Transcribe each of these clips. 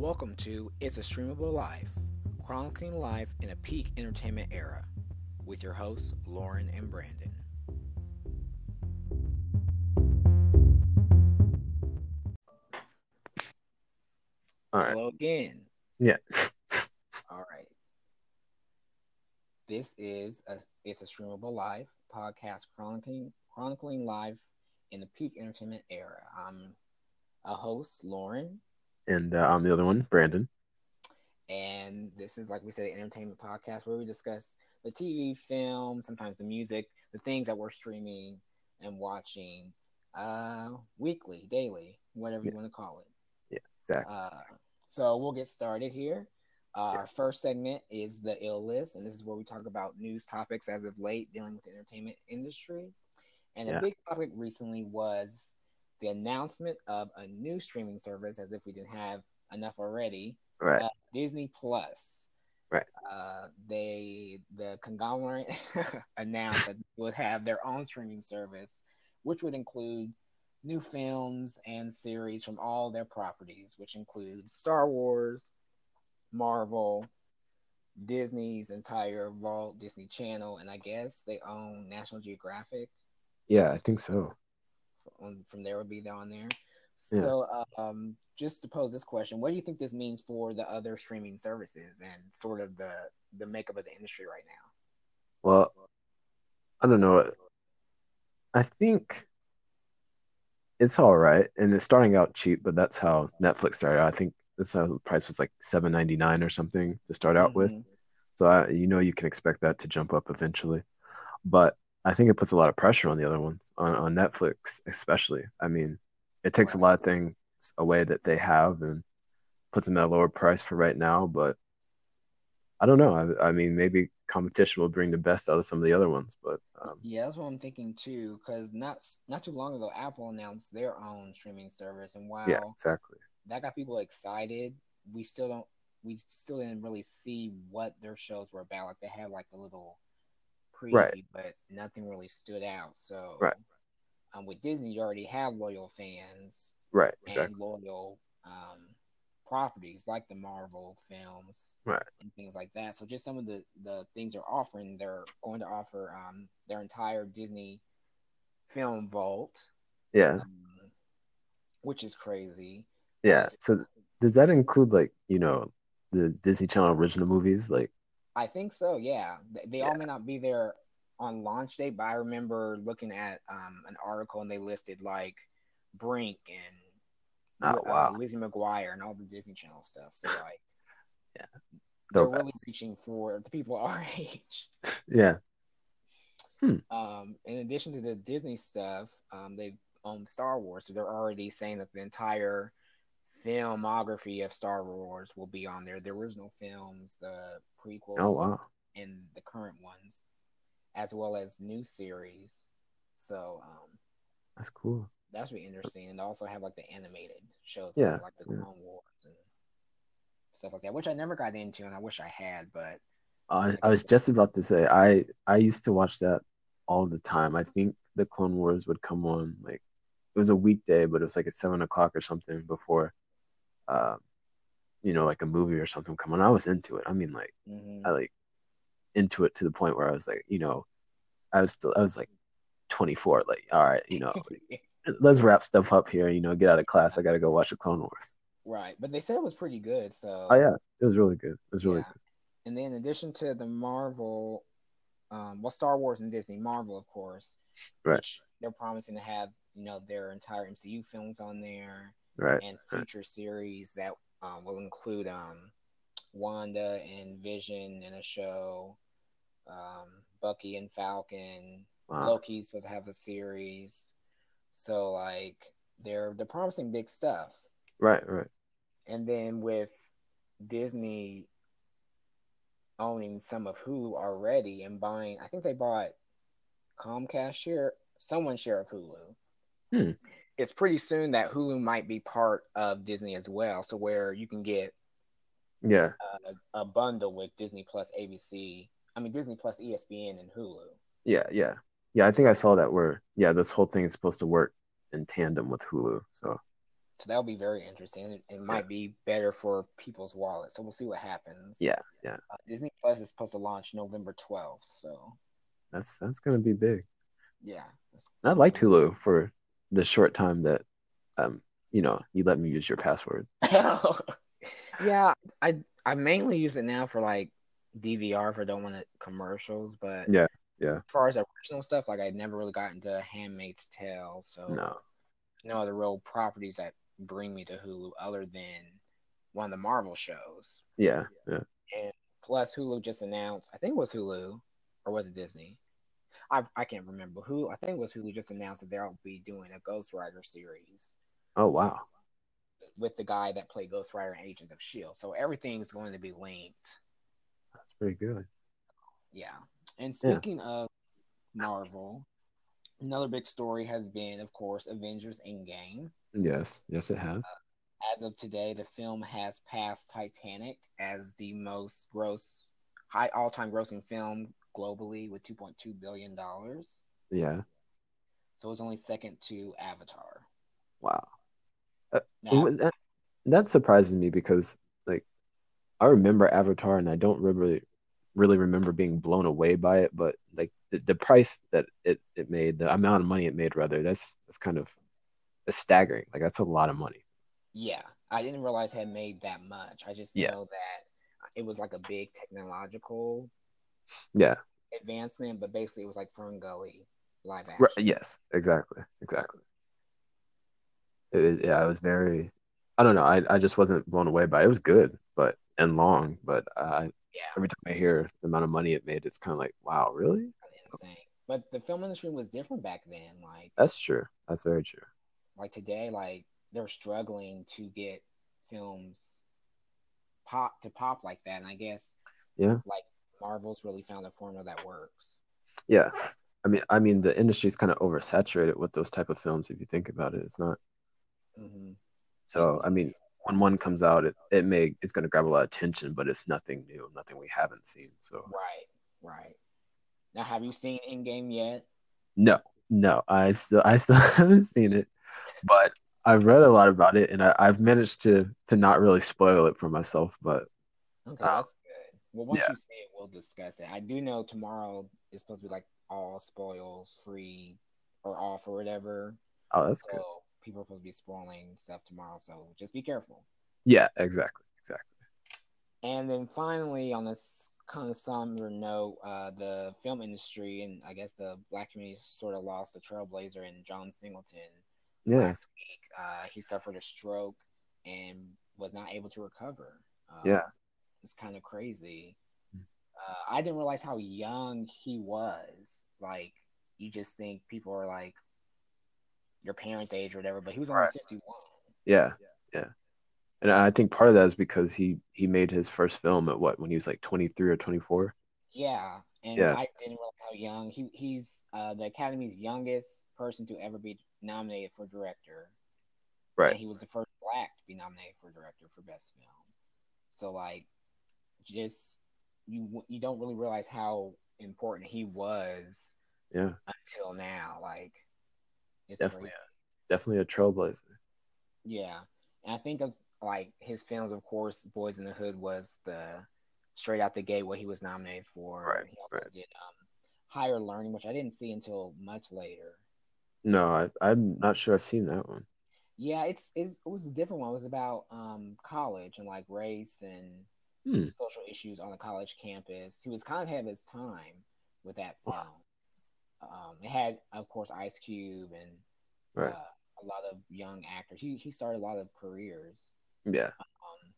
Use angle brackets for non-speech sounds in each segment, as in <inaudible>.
Welcome to It's a Streamable Life, chronicling life in a peak entertainment era, with your hosts, Lorin and Brandon. All right. Hello again. Yeah. <laughs> All right. This is a It's a Streamable Life podcast chronicling chronicling life in the peak entertainment era. I'm a host, Lorin, And uh, I'm the other one, Brandon. and this is like we said, an entertainment podcast where we discuss the TV, film, sometimes the music, the things that we're streaming and watching uh weekly, daily, whatever you want to call it. Yeah, exactly. Uh, so we'll get started here. Uh, Our first segment is the ill list, and this is where we talk about news topics as of late dealing with the entertainment industry. And a big topic recently was the announcement of a new streaming service, as if we didn't have enough already. right. uh, Disney Plus. Right. Uh, they the conglomerate <laughs> announced that they would have their own streaming service, which would include new films and series from all their properties, which include Star Wars, Marvel, Disney's entire vault, Disney Channel, and I guess they own National Geographic. yeah, I think so. From, from there would be on there. Yeah. So, um, just to pose this question, what do you think this means for the other streaming services and sort of the the makeup of the industry right now? Well, I don't know. I think it's all right, and it's starting out cheap, but that's how Netflix started. I think that's how the price was like seven ninety nine or something to start out with. Mhm. So I, you know, you can expect that to jump up eventually. But I think it puts a lot of pressure on the other ones, on, on Netflix especially. I mean, it takes a lot of things away that they have and puts them at a lower price for right now. But I don't know. I, I mean, maybe competition will bring the best out of some of the other ones. But um, Yeah, that's what I'm thinking too. Because not not too long ago, Apple announced their own streaming service, and while yeah, exactly. that got people excited, we still don't. We still didn't really see what their shows were about. Like they had like a little preview, Right. but nothing really stood out. So, Right. um, with Disney, you already have loyal fans Right, and loyal um, properties like the Marvel films Right. and things like that. So just some of the the things they're offering, they're going to offer um, their entire Disney film vault, Yeah, um, which is crazy. yeah. So does that include like, you know, the Disney Channel original movies? Like, I think so. Yeah, They- they all may not be there on launch day, but I remember looking at um, an article and they listed like Brink and Oh, uh, wow. Lizzie McGuire and all the Disney Channel stuff. So like, <sighs> Yeah. they're really reaching for the people <laughs> our age. yeah, Um, in addition to the Disney stuff, um, they've owned Star Wars, so they're already saying that the entire filmography of Star Wars will be on there. The original films, the prequels, oh wow. and the current ones, as well as new series. So um, That's cool. that's really interesting. And they also have like the animated shows, Yeah, like the yeah. Clone Wars and stuff like that, which I never got into, and I wish I had. But I, I was just about to say I I used to watch that all the time. I think the Clone Wars would come on like it was a weekday, but it was like at seven o'clock or something before, uh, you know, like a movie or something come on. I was into it. I mean, like mhm. I like into it to the point where I was like, you know, I was still I was like twenty four. Like, all right, you know, <laughs> let's wrap stuff up here. You know, get out of class. I got to go watch the Clone Wars. right. But they said it was pretty good. So Oh yeah, it was really good. It was really Yeah. And then in addition to the Marvel, um, well, Star Wars and Disney, Marvel, of course, Right. they're promising to have, you know, their entire MCU films on there good. Right. and right. future series that um, will include um, Wanda and Vision in a show, um, Bucky and Falcon, Wow. Loki's supposed to have a series. So like they're they're promising big stuff. Right. Right. And then with Disney owning some of Hulu already and buying, I think they bought Comcast share, someone share of Hulu. Hmm. It's pretty soon that Hulu might be part of Disney as well. So where you can get Yeah. a, a bundle with Disney Plus, ABC, I mean Disney Plus, ESPN, and Hulu. Yeah, yeah, yeah. I think I saw that where yeah, this whole thing is supposed to work in tandem with Hulu. So So that'll be very interesting. It, it might be better for people's wallets. So we'll see what happens. Yeah, yeah. Uh, Disney Plus is supposed to launch November 12th. So That's that's gonna be big. yeah. I liked Hulu for the short time that um you know you let me use your password. <laughs> yeah, I I mainly use it now for like DVR for don't want it commercials, but Yeah, yeah. As far as original stuff, like I never really got into Handmaid's Tale, so No. no other real properties that bring me to Hulu other than one of the Marvel shows. Yeah, yeah. And plus, Hulu just announced, I think it was Hulu or was it Disney? I I can't remember who. I think it was Hulu just announced that they'll be doing a Ghost Rider series Oh wow. with the guy that played Ghost Rider and Agents of Shield. So everything's going to be linked. That's pretty good. Yeah. And Yeah. speaking of Marvel, another big story has been, of course, Avengers Endgame. Yes, yes it has. Uh, as of today, the film has passed Titanic as the most gross, high all time grossing film globally with $2.2 billion. Yeah. So it's only second to Avatar. Wow. Uh, now, that, that surprises me because like I remember Avatar and I don't really really remember being blown away by it, but like the, the price that it, it made, the amount of money it made rather, that's that's kind of that's staggering. Like that's a lot of money. yeah, I didn't realize it had made that much. I just Yeah. know that it was like a big technological Yeah. advancement, but basically it was like FernGully live action. Right, yes, exactly. Exactly. It is yeah, it was very I don't know, I, I just wasn't blown away by it. It was good, but and long, but I Yeah, every time I hear the amount of money it made, it's kind of like, wow, really? insane. But the film industry was different back then. Like That's true. That's very true. like today, like they're struggling to get films pop to pop like that. And I guess Yeah. like Marvel's really found a formula that works. Yeah. I mean, I mean, the industry's kind of oversaturated with those type of films. If you think about it, it's not. hmm So, I mean, when one comes out, it, it may it's going to grab a lot of attention, but it's nothing new, nothing we haven't seen. So, Right, right. Now, have you seen Endgame yet? no, no, I still I still <laughs> haven't seen it, but I've read a lot about it, and I, I've managed to to not really spoil it for myself. But Okay, that's. Well, once Yeah. you see it, we'll discuss it. I do know tomorrow is supposed to be like all spoils free or off or whatever. oh, that's so good. people are supposed to be spoiling stuff tomorrow. So just be careful. Yeah, exactly, exactly. And then finally, on this kind of somber note, uh, the film industry and I guess the black community sort of lost a trailblazer in John Singleton Yeah, last week. Uh, he suffered a stroke and was not able to recover. Um, Yeah. It's kind of crazy. Uh, I didn't realize how young he was. Like, you just think people are like your parents' age or whatever, but he was only Right. 51. yeah, yeah. And I think part of that is because he he made his first film at what when he was like twenty three or twenty four. Yeah, and Yeah. I didn't realize how young he he's uh, the Academy's youngest person to ever be nominated for director. Right. And he was the first black to be nominated for director for best film. So like, just you you don't really realize how important he was Yeah, until now. Like, it's definitely, crazy. definitely a trailblazer. Yeah, and I think of like his films, of course, Boyz n the Hood was the straight out the gate what he was nominated for. Right, He also right. did um, Higher Learning, which I didn't see until much later. No, I, I'm not sure I've seen that one. Yeah, it's, it's it was a different one. It was about um college and like race and Hmm. social issues on a college campus. He was kind of of his time with that film. Um, it had, of course, Ice Cube and Right. uh, a lot of young actors. He he started a lot of careers. Yeah. Um,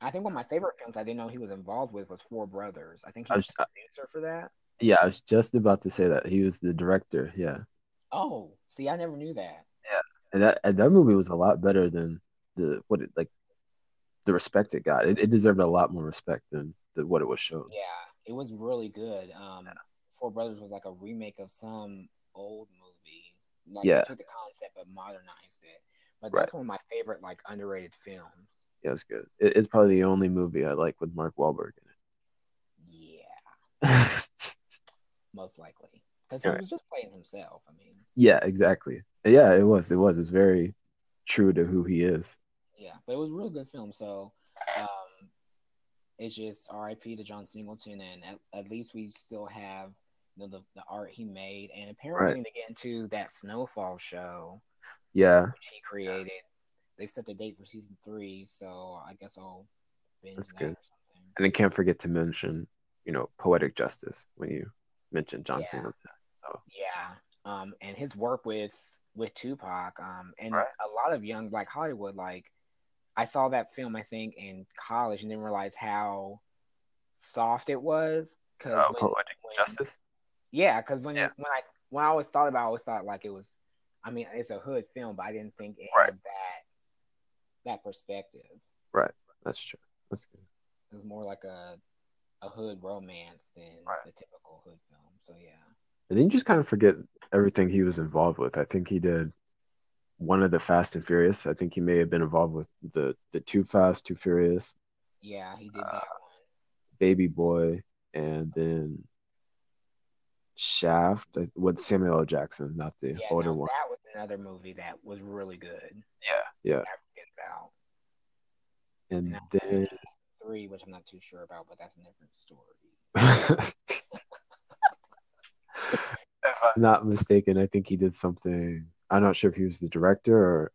I think one of my favorite films I didn't know he was involved with was Four Brothers. I think he was was- the producer for that. Yeah, I was just about to say that he was the director. Yeah, Oh, see, I never knew that. and that and that movie was a lot better than the what it like the respect it got. It, it deserved a lot more respect than the, what it was shown. Yeah, it was really good. Um, Four Brothers was like a remake of some old movie. Like Yeah. took the concept but modernized it. But that's one of my favorite like underrated films. Yeah, it was good. It, it's probably the only movie I like with Mark Wahlberg in it. Yeah. <laughs> Most likely because he Right. was just playing himself. I mean, yeah, exactly. Yeah, it was. It was. It's very true to who he is. Yeah, but it was a real good film. So um, it's just R.I.P. to John Singleton, and at, at least we still have you know, the the art he made, and apparently Right. to get into that Snowfall show Yeah, which he created. They set the date for season three, so I guess I'll binge That's that good. or something. and I can't forget to mention, you know, poetic justice when you mentioned John Yeah. Singleton. So Yeah, um, and his work with with Tupac, um, and Right. a lot of young Black Hollywood. Like, I saw that film, I think, in college, and didn't realize how soft it was. Cause uh, when- poetic when- justice. Yeah, because when Yeah. when I when I always thought about, it, I always thought like it was. I mean, it's a hood film, but I didn't think it Right. had that that perspective. Right, that's true. That's good. It was more like a a hood romance than Right. the typical hood film. So yeah. And then you just kind of forget everything he was involved with. I think he did one of the Fast and Furious. I think he may have been involved with the the Too Fast, Too Furious, Yeah, he did Uh, that one. Baby Boy, and then Shaft uh, with Samuel L. Jackson, not the Yeah, older now one. that was another movie that was really good. Yeah, yeah. And Now- then three, which I'm not too sure about, but that's a different story. <laughs> if I'm not mistaken, I think he did something. I'm not sure if he was the director or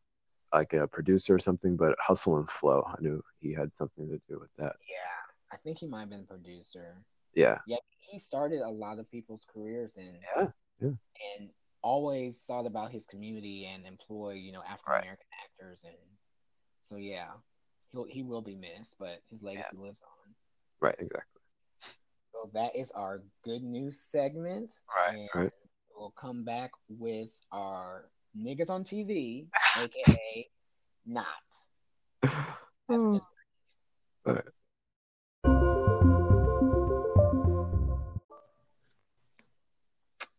like a producer or something, but Hustle and Flow. I knew he had something to do with that. Yeah, I think he might have been a producer. Yeah, Yeah, he started a lot of people's careers and Yeah, yeah. and always thought about his community and employ you know African American actors and so yeah, he'll he will be missed, but his legacy lives on. right, exactly. So that is our good news segment. Right, and right. We'll come back with our niggas on TV, aka <laughs> not. <sighs> After this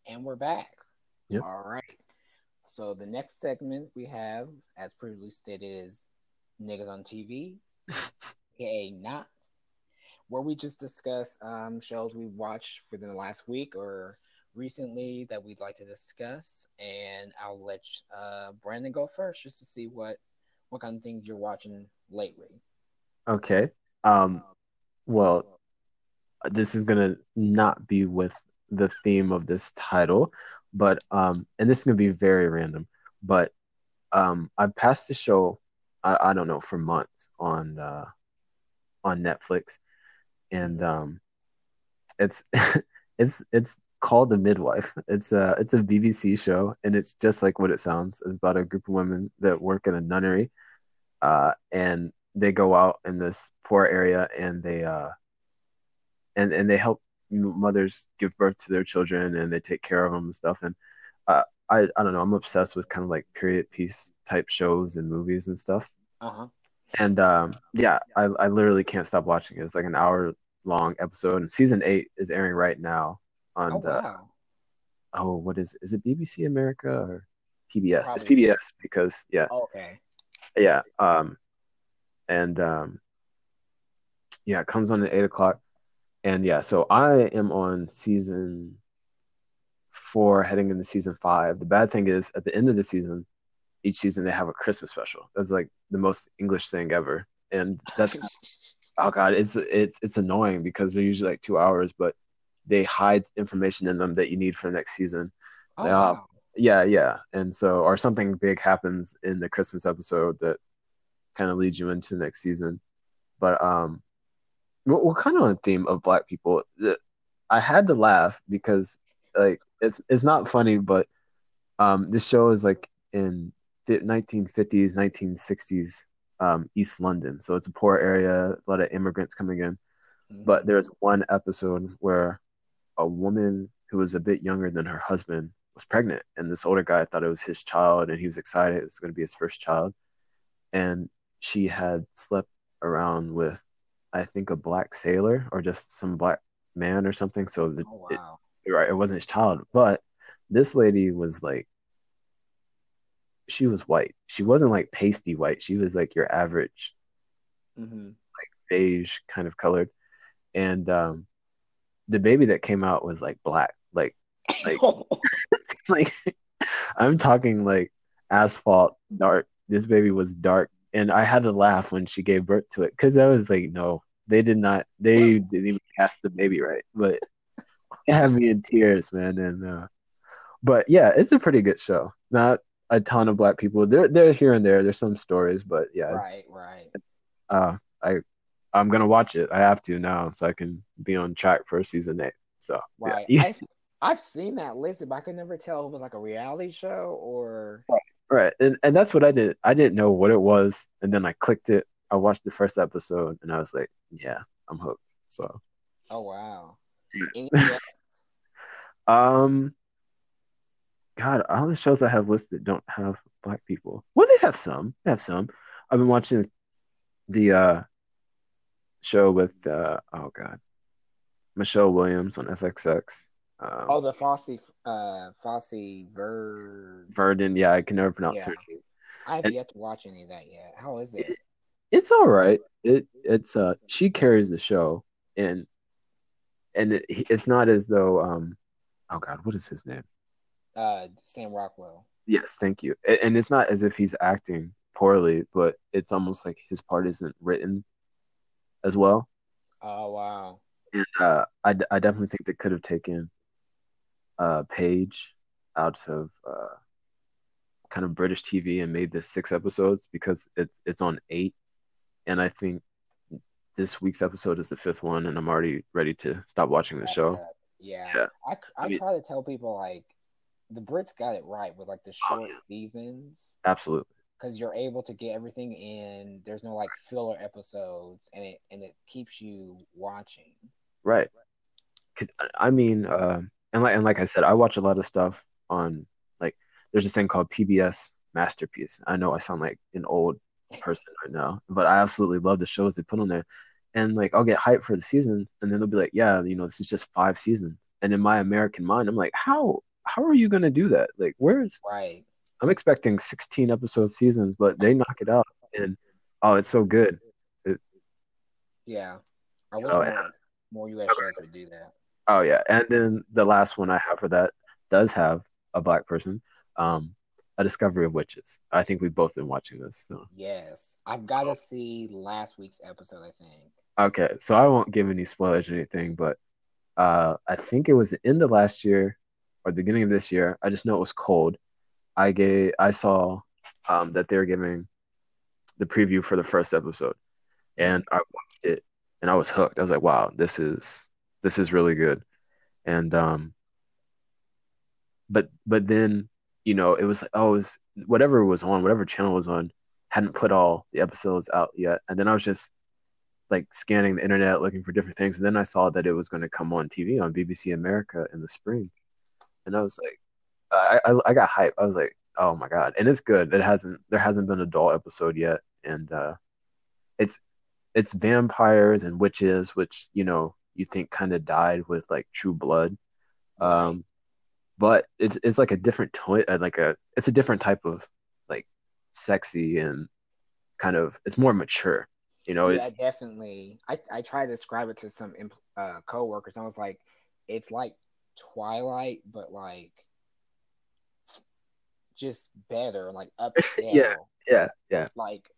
And we're back. Yep. All right. So the next segment we have, as previously stated, is niggas on TV, aka <laughs> not, where we just discuss um, shows we watched within the last week or recently that we'd like to discuss. And I'll let uh, Brandon go first, just to see what what kind of things you're watching lately. Okay. Um. Well, this is gonna not be with the theme of this title, but um, and this is gonna be very random, but um, I've passed the show. I, I don't know for months on uh on Netflix, and um, it's <laughs> it's it's called The Midwife. It's a it's a BBC show, and it's just like what it sounds. It's about a group of women that work in a nunnery, uh, and they go out in this poor area, and they uh, and and they help mothers give birth to their children, and they take care of them and stuff. And uh, I I don't know, I'm obsessed with kind of like period piece type shows and movies and stuff. Uh huh. And um, yeah, I, I literally can't stop watching it. It's like an hour long episode, and season eight is airing right now on Oh the wow. oh what is is it BBC America or PBS? Probably. It's PBS because yeah Okay. yeah um and um yeah it comes on at eight o'clock and yeah so I am on season four heading into season five. The bad thing is at the end of the season, each season they have a Christmas special. That's like the most English thing ever, and that's <laughs> oh god, it's it's it's annoying because they're usually like two hours, but they hide information in them that you need for the next season. Oh, Yeah. wow. Yeah, yeah, and so or something big happens in the Christmas episode that kind of leads you into the next season. But um, we're, we're kind of on the theme of black people. I had to laugh because like it's it's not funny, but um, this show is like in the 1950s, 1960s um, East London, so it's a poor area, a lot of immigrants coming in. Mhm. But there's one episode where a woman who was a bit younger than her husband was pregnant, and this older guy thought it was his child, and he was excited it was going to be his first child. And she had slept around with, I think, a black sailor or just some black man or something. So the, oh it, wow. right, it wasn't his child, but this lady was like, she was white. She wasn't like pasty white. She was like your average hmm beige kind of colored and um the baby that came out was like black like like <laughs> <laughs> like i'm talking like asphalt dark this baby was dark, and I had to laugh when she gave birth to it because I was like, no, they did not. They <laughs> didn't even cast the baby right, but it had me in tears, man. And uh, but yeah, it's a pretty good show. Not a ton of black people. They're they're here and there. There's some stories, but yeah, right, right. Uh, I I'm gonna watch it. I have to now, so I can be on track for season eight. So right, yeah. <laughs> I've, I've seen that listed, but I could never tell if it was like a reality show or right. right. And and that's what I did. I didn't know what it was, and then I clicked it. I watched the first episode, and I was like, yeah, I'm hooked. So. Oh wow. <laughs> um. God, all the shows I have listed don't have black people. Well, they have some. They have some. I've been watching the uh show with uh oh god, Michelle Williams on FXX. Um, oh, the Fosse, uh, Fosse Ver Verdon. Yeah, I can never pronounce yeah. her name. I have yet to watch any of that yet. How is it? it? It's all right. It it's uh she carries the show and and it, it's not as though um oh god, what is his name? Uh, Sam Rockwell. Yes, thank you. And it's not as if he's acting poorly, but it's almost like his part isn't written as well. Oh wow! And uh, I I definitely think they could have taken uh page out of uh kind of British TV and made this six episodes because it's it's on eight, and I think this week's episode is the fifth one, and I'm already ready to stop watching the show. Yeah, yeah. I I, I mean, try to tell people like the Brits got it right with like the short oh, yeah. seasons. Absolutely. Because you're able to get everything in. There's no like filler episodes, and it and it keeps you watching. Right. Cause, I mean, uh, and like and like I said, I watch a lot of stuff on like there's this thing called PBS Masterpiece. I know I sound like an old person right now, but I absolutely love the shows they put on there. And like I'll get hyped for the seasons, and then they'll be like, "Yeah, you know, this is just five seasons." And in my American mind, I'm like, "How how are you going to do that? Like, where's right? I'm expecting 16 episode seasons, but they knock it out, and oh, it's so good. It, yeah, I wish so, more, more US shows would do that. Oh yeah, and then the last one I have for that does have a black person. Um, a Discovery of Witches. I think we've both been watching this. So. Yes, I've got to see last week's episode. I think. Okay, so I won't give any spoilers or anything, but uh, I think it was the end of last year or the beginning of this year. I just know it was cold. I gave I saw um, that they were giving the preview for the first episode, and I watched it and I was hooked. I was like, wow, this is this is really good. And um, but but then you know it was oh it was whatever was on whatever channel was on hadn't put all the episodes out yet, and then I was just like scanning the internet looking for different things, and then I saw that it was going to come on TV on BBC America in the spring and I was like, I, I, I got hype. I was like, oh my god, and it's good. It hasn't there hasn't been a dull episode yet, and uh, it's it's vampires and witches, which you know you think kind of died with like True Blood, um, but it's it's like a different toy, uh, like a it's a different type of like sexy and kind of it's more mature. You know, yeah, definitely. I I tried to describe it to some uh, coworkers. I was like, it's like Twilight, but like just better, like upscale. <laughs> yeah, yeah, yeah. Like,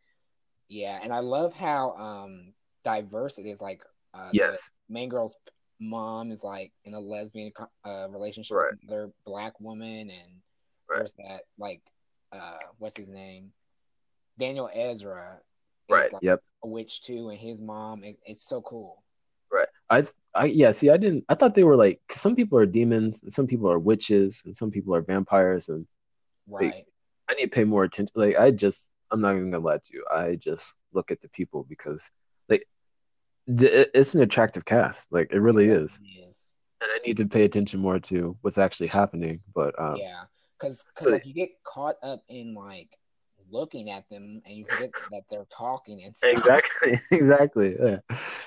yeah, and I love how um diverse it is. Like, uh, yes, main girl's mom is like in a lesbian uh, relationship right. with another black woman, and right. there's that like uh, what's his name, Daniel Ezra. Right. Like yep. A witch too, and his mom. It, it's so cool. Right. I I yeah, see I didn't I thought they were like some people are demons and some people are witches and some people are vampires and right. Like, I need to pay more attention. Like I just I'm not even gonna let you. I just look at the people because like it's an attractive cast. Like it really it is. is. And I need to pay attention more to what's actually happening. But um, yeah, because so, like you get caught up in like looking at them and you forget that they're talking and stuff. exactly <laughs> exactly yeah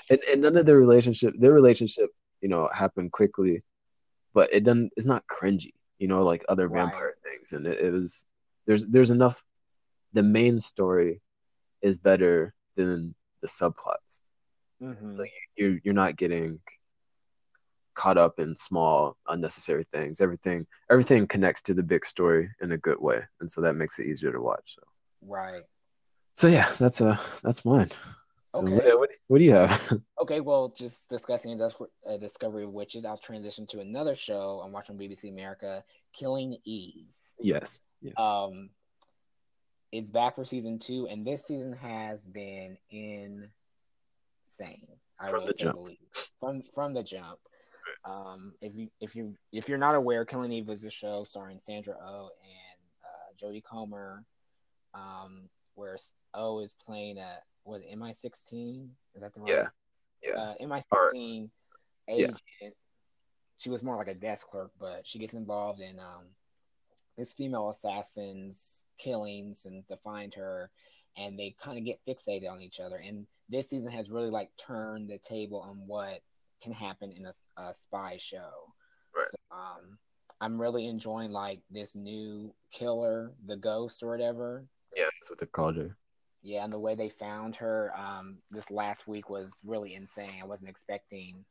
and, and none of their relationship their relationship you know happened quickly but it doesn't it's not cringy you know like other right. vampire things and it, it, was there's there's enough the main story is better than the subplots mm-hmm. like you're you're not getting caught up in small unnecessary things everything everything connects to the big story in a good way and so that makes it easier to watch so Right. So yeah, that's uh that's mine. So Okay. what, what, what do you have? <laughs> Okay, well, just discussing the uh, Discovery of Witches, I'll transition to another show I'm watching BBC America, Killing Eve. yes. Yes. Um, it's back for season two, and this season has been insane. I From the jump. least. From from the jump. Um, if you if you if you're not aware, Killing Eve is a show starring Sandra O oh and uh, Jodie Comer, um, where O is playing a was it MI16? Is that the right? Yeah. yeah. Uh, MI16 Yeah. agent. She was more like a desk clerk, but she gets involved in um, this female assassin's killings and to find her, and they kind of get fixated on each other. And this season has really like turned the table on what can happen in a, a spy show. Right. So, um, I'm really enjoying like this new killer, the ghost or whatever. yeah, that's what they called her. Yeah, and the way they found her um, this last week was really insane. I wasn't expecting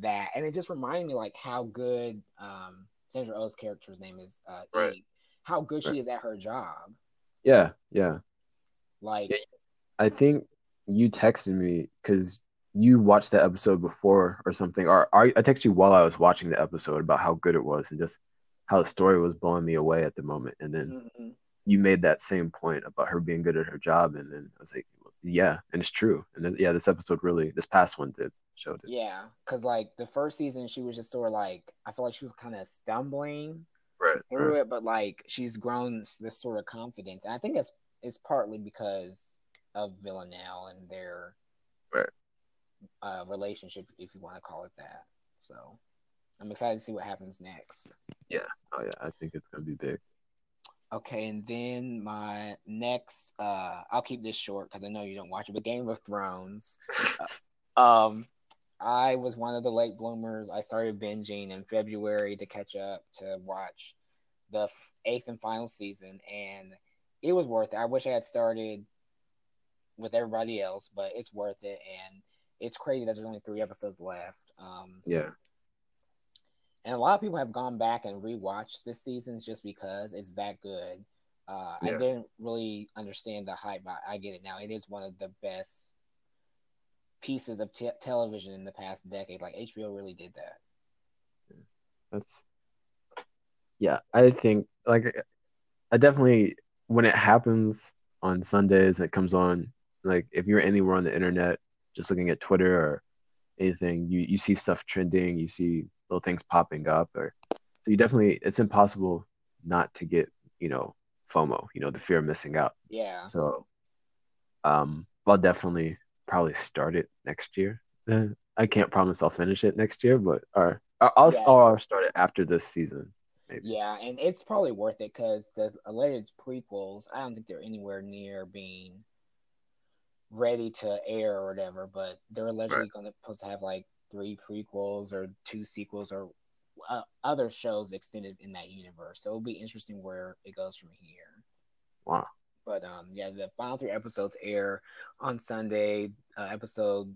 that, and it just reminded me like how good um, Sandra Oh's character's name is. Uh, Right. Eve, how good Right. she is at her job. Yeah, yeah. Like, I think you texted me because you watched the episode before or something, or I I texted you while I was watching the episode about how good it was and just how the story was blowing me away at the moment. And then mhm. You made that same point about her being good at her job, and then I was like, yeah, and it's true. And then, yeah, this episode really, this past one did showed it. yeah, because like the first season, she was just sort of like I feel like she was kind of stumbling Right, through it, but like she's grown this sort of confidence. And I think that's it's partly because of Villanelle and their Right. uh, relationship, if you want to call it that. So I'm excited to see what happens next. Yeah, oh yeah, I think it's gonna be big. Okay, and then my next, uh, I'll keep this short because I know you don't watch it, but Game of Thrones. <laughs> um, I was one of the late bloomers. I started binging in February to catch up to watch the f- eighth and final season, and it was worth it. I wish I had started with everybody else, but it's worth it, and it's crazy that there's only three episodes left. Um, Yeah, and a lot of people have gone back and rewatched this season just because it's that good. Uh, I didn't really understand the hype, but I get it now. It is one of the best pieces of te- television in the past decade. Like HBO really did that. that's yeah. I think like I definitely when it happens on Sundays, it comes on like if you're anywhere on the internet, just looking at Twitter or anything, you you see stuff trending, you see little things popping up, or so you definitely it's impossible not to get you know FOMO, you know the fear of missing out. Yeah, So, um, I'll definitely probably start it next year. Uh, I can't promise I'll finish it next year, but or I'll I'll, Yeah. I'll start it after this season. Maybe. yeah, and it's probably worth it because the alleged prequels, I don't think they're anywhere near being ready to air or whatever. But they're allegedly Right. going to supposed to have like three prequels or two sequels or uh, other shows extended in that universe. So it'll be interesting where it goes from here. Wow. But um, yeah, the final three episodes air on Sunday. Uh, episode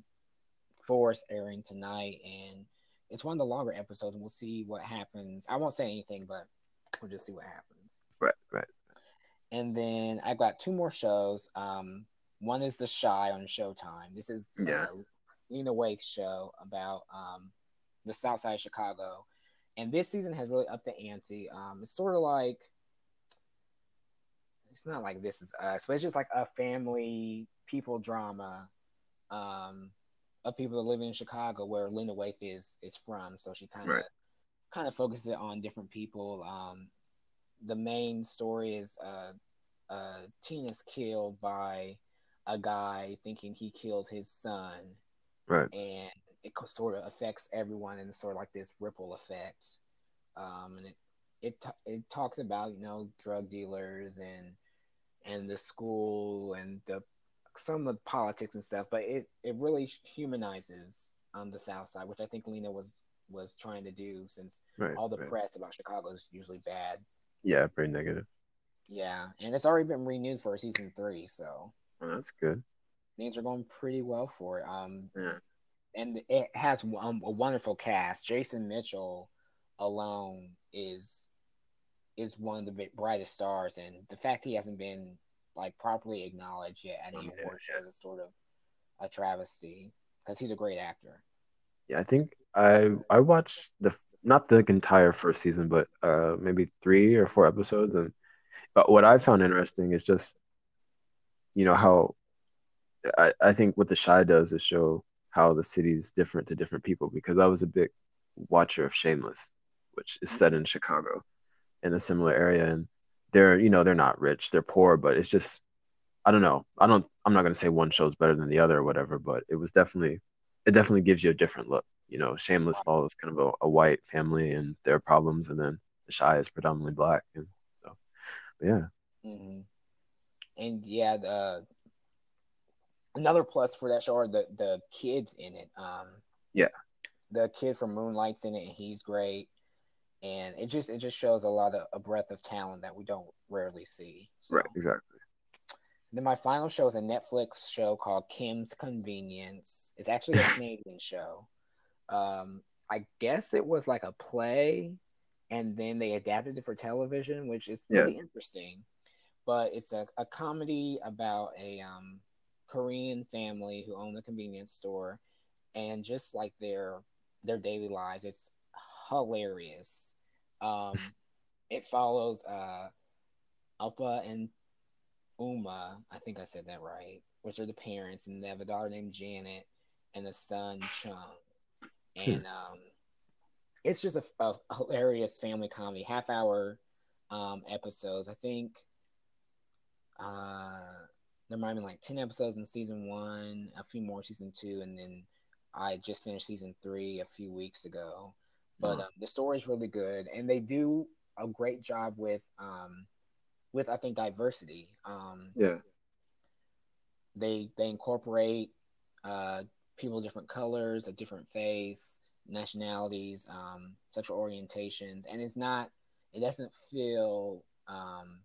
four is airing tonight, and it's one of the longer episodes. And we'll see what happens. I won't say anything, but we'll just see what happens. Right. Right. And then I've got two more shows. Um, one is The Chi on Showtime. This is Yeah. uh, Lena Waithe's show about um, the South Side of Chicago, and this season has really upped the ante. Um, it's sort of like it's not like This Is Us, but it's just like a family people drama um, of people that live in Chicago, where Linda Waithe is is from. So she kind of Right. kind of focuses it on different people. Um, the main story is uh, uh, Tina's killed by a guy thinking he killed his son, Right. and it sort of affects everyone in sort of like this ripple effect. Um, and it it it talks about you know drug dealers and and the school and the some of the politics and stuff, but it it really humanizes um the South Side, which I think Lena was was trying to do since Right. all the right. press about Chicago is usually bad. Yeah. pretty negative. Yeah, and it's already been renewed for season three, so Oh, that's good. Things are going pretty well for it. Um, Yeah. and it has um, a wonderful cast. Jason Mitchell alone is is one of the brightest stars, and the fact he hasn't been like properly acknowledged yet at any Yeah, award shows. It's sort of a travesty because he's a great actor. Yeah, I think I I watched the not the entire first season, but uh maybe three or four episodes, and but what I found interesting is just you know how I I think what The Chi does is show how the city is different to different people because I was a big watcher of Shameless, which is set in Chicago in a similar area, and they're you know they're not rich, they're poor, but it's just I don't know. I don't. I'm not gonna say one show's better than the other or whatever, but it was definitely, it definitely gives you a different look. You know, Shameless follows kind of a, a white family and their problems, and then The Chi is predominantly black, and so yeah, hmm And yeah, the another plus for that show are the the kids in it. Um, yeah, the kid from Moonlight's in it, and he's great. And it just it just shows a lot of a breadth of talent that we don't rarely see. So. right, exactly. Then my final show is a Netflix show called Kim's Convenience. It's actually a <laughs> Canadian show. Um, I guess it was like a play, and then they adapted it for television, which is Yeah. really interesting. But it's a, a comedy about a um, Korean family who own the convenience store, and just like their their daily lives. It's hilarious. Um, <laughs> it follows uh, Appa and Umma, I think I said that right, which are the parents, and they have a daughter named Janet and a son Chung. And um, it's just a, a hilarious family comedy, half hour um, episodes. I think uh, there might have been like 10 episodes in season one, a few more season two, and then I just finished season three a few weeks ago. But um, the story is really good, and they do a great job with um, with I think diversity. Um, Yeah, they they incorporate uh, people of different colors, a different face, nationalities, um, sexual orientations, and it's not. It doesn't feel um,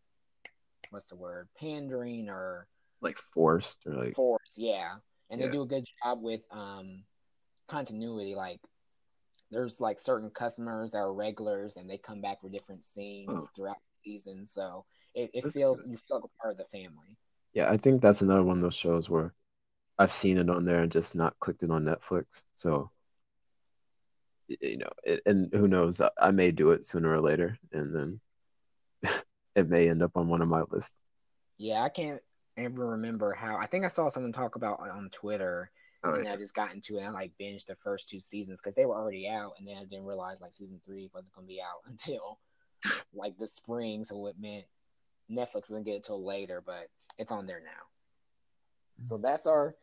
what's the word pandering or like forced or like forced. Yeah, and Yeah. they do a good job with um, continuity. Like there's like certain customers that are regulars, and they come back for different scenes Oh. throughout the season. So it, it feels good. you feel like a part of the family. yeah. I think that's another one of those shows where I've seen it on there and just not clicked it on Netflix. So you know, it, and who knows? I, I may do it sooner or later, and then <laughs> it may end up on one of my lists. Yeah, I can't ever remember how. I think I saw someone talk about on Twitter, Oh, and yeah. I just got into it. and I like binged the first two seasons because they were already out, and then I didn't realize like season three wasn't going to be out <laughs> until like the spring. So it meant Netflix wouldn't get it till later, but it's on there now. So that's our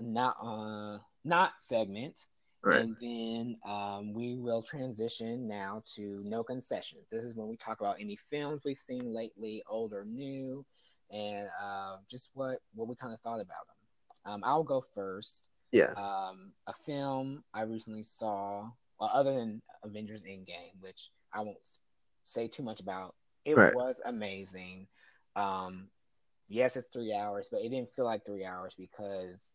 not uh not segment. Right. And then um, we will transition now to no concessions. This is when we talk about any films we've seen lately, old or new, and uh, just what what we kind of thought about them. Um, I'll go first. Yeah. Um, a film I recently saw, well, other than Avengers Endgame, which I won't say too much about. It Right. was amazing. Um, yes, it's three hours, but it didn't feel like three hours because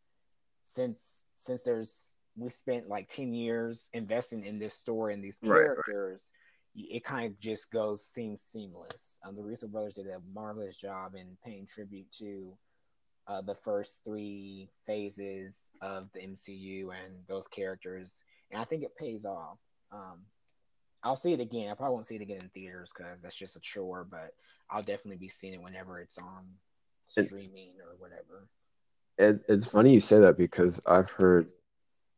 since since there's we spent like 10 years investing in this story and these Right, right. It kind of just goes seems seamless. Um, the Russo brothers did a marvelous job in paying tribute to uh, the first three phases of the MCU and those characters and I think it pays off. Um, I'll see it again. I probably won't see it again in theaters because that's just a chore but I'll definitely be seeing it whenever it's on streaming or whatever. It, it's funny you say that because I've heard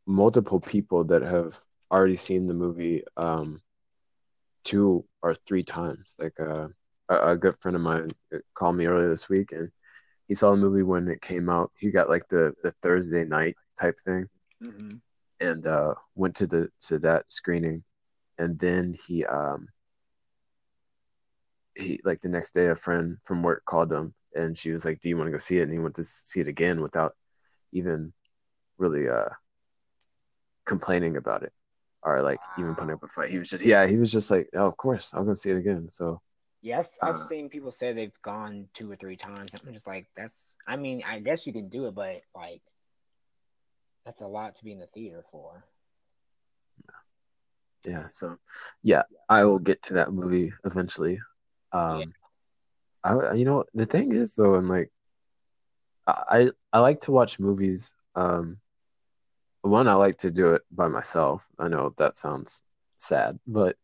multiple people that have already seen the movie um, two or three times. Like uh, a, a good friend of mine called me earlier this week, and he saw the movie when it came out. He got like the the Thursday night type thing, mm-hmm. and uh, went to the to that screening, and then he um he like the next day a friend from work called him and she was like do you want to go see it and he went to see it again without even really uh complaining about it or like even putting up a fight he was just yeah he was just like oh of course i'll go see it again so Yeah, I've, I've Uh, seen people say they've gone two or three times. I'm just like, that's. I mean, I guess you can do it, but like, that's a lot to be in the theater for. yeah so yeah i will get to that movie eventually um I you know the thing is though, I'm like I I like to watch movies. Um, one I like to do it by myself. I know that sounds sad, but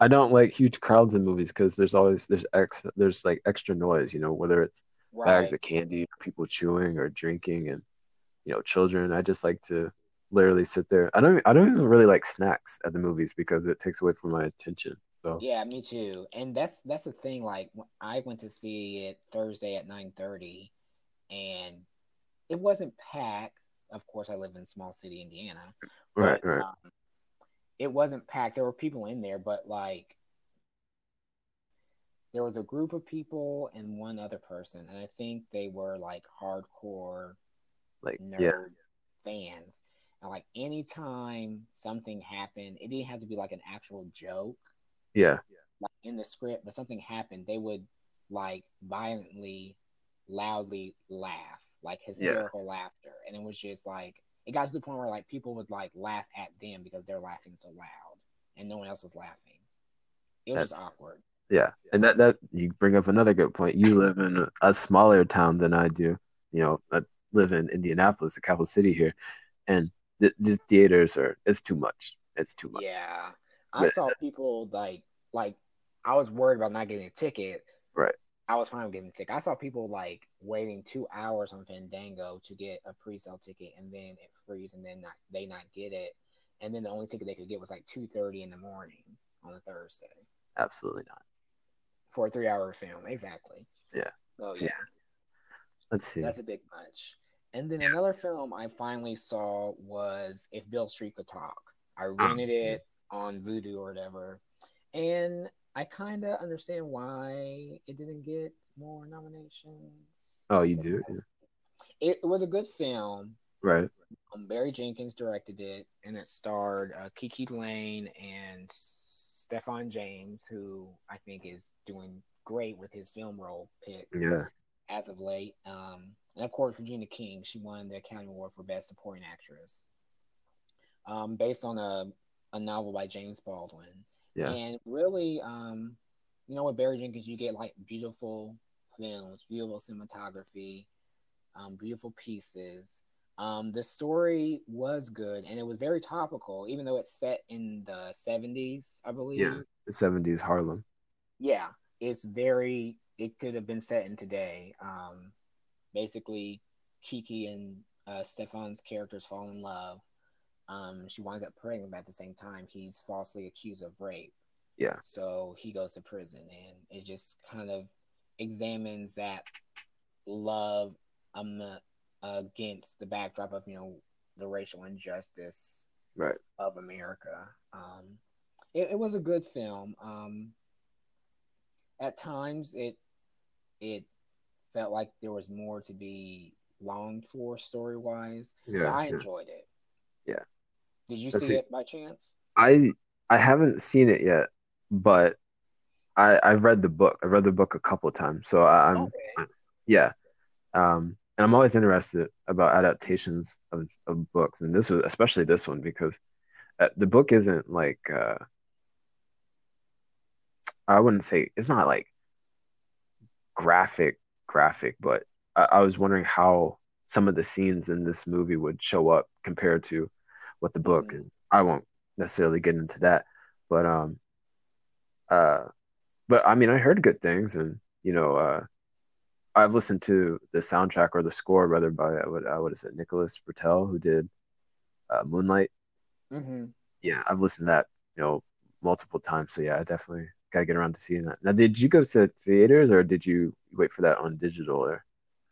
I don't like huge crowds in movies because there's always there's ex there's like extra noise. You know, whether it's bags of candy, people chewing or drinking, and you know, children. I just like to literally sit there. I don't I don't even really like snacks at the movies because it takes away from my attention. So Yeah, me too. And that's that's the thing. Like when I went to see it Thursday at nine thirty, and it wasn't packed. Of course, I live in small city Indiana, right, but right, um, it wasn't packed. There were people in there, but like there was a group of people and one other person, and I think they were like hardcore like yeah, nerd fans. And like anytime something happened, it didn't have to be like an actual joke yeah, like in the script, but something happened, they would like violently, loudly laugh, like yeah. hysterical laughter, and it was just like it got to the point where like people would like laugh at them because they're laughing so loud, and no one else was laughing. It was just That's awkward. yeah, and that that you bring up another good point. You live in a smaller town than I do. You know, I live in Indianapolis, the capital city here, and the, the theaters are it's too much. It's too much. Yeah, I But, saw people like like I was worried about not getting a ticket. right. I was fine with getting a ticket. I saw people like waiting two hours on Fandango to get a pre-sale ticket, and then it freeze, and then not, they not get it, and then the only ticket they could get was like two thirty in the morning on a Thursday Absolutely not. for a three-hour film. Exactly. Yeah. So Yeah. yeah, Let's see. that's a big much. And then another film I finally saw was If Beale Street Could Talk. I rented ah. it on Vudu or whatever, and I kind of understand why it didn't get more nominations. Oh, you do? It, it was a good film. Right. Um, Barry Jenkins directed it, and it starred uh, KiKi Layne and Stephan James, who I think is doing great with his film role picks Yeah. as of late. Um, and of course, Regina King, she won the Academy Award for Best Supporting Actress, um, based on a, a novel by James Baldwin. Yeah. And really, um, you know, with Barry Jenkins, you get like beautiful films, beautiful cinematography, um, beautiful pieces. Um, the story was good and it was very topical, even though it's set in the 70s, I believe. Yeah. The seventies Harlem. Yeah, it's very, it could have been set in today. Um, basically, Kiki and uh, Stephan's characters fall in love. Um, she winds up pregnant, but at the same time, he's falsely accused of rape. Yeah. So he goes to prison, and it just kind of examines that love um, against the backdrop of you know the racial injustice Right. of America. Um, it, it was a good film. Um, at times, it it felt like there was more to be longed for story wise. Yeah. I yeah. enjoyed it. Yeah. Did you Let's see see. it by chance? I I haven't seen it yet, but I I've read the book. I've read the book a couple of times, so I, I'm Okay. yeah. Um, and I'm always interested about adaptations of, of books, and this was especially this one because uh, the book isn't like uh, I wouldn't say it's not like graphic graphic, but I, I was wondering how some of the scenes in this movie would show up compared to what the book, and I won't necessarily get into that, but um, uh, but I mean, I heard good things, and you know, uh, I've listened to the soundtrack or the score rather by uh, what uh, what is it, Nicholas Britell, who did uh, Moonlight. Mm-hmm. Yeah, I've listened to that, you know, multiple times. So yeah, I definitely gotta get around to seeing that. Now, did you go to theaters or did you wait for that on digital? Or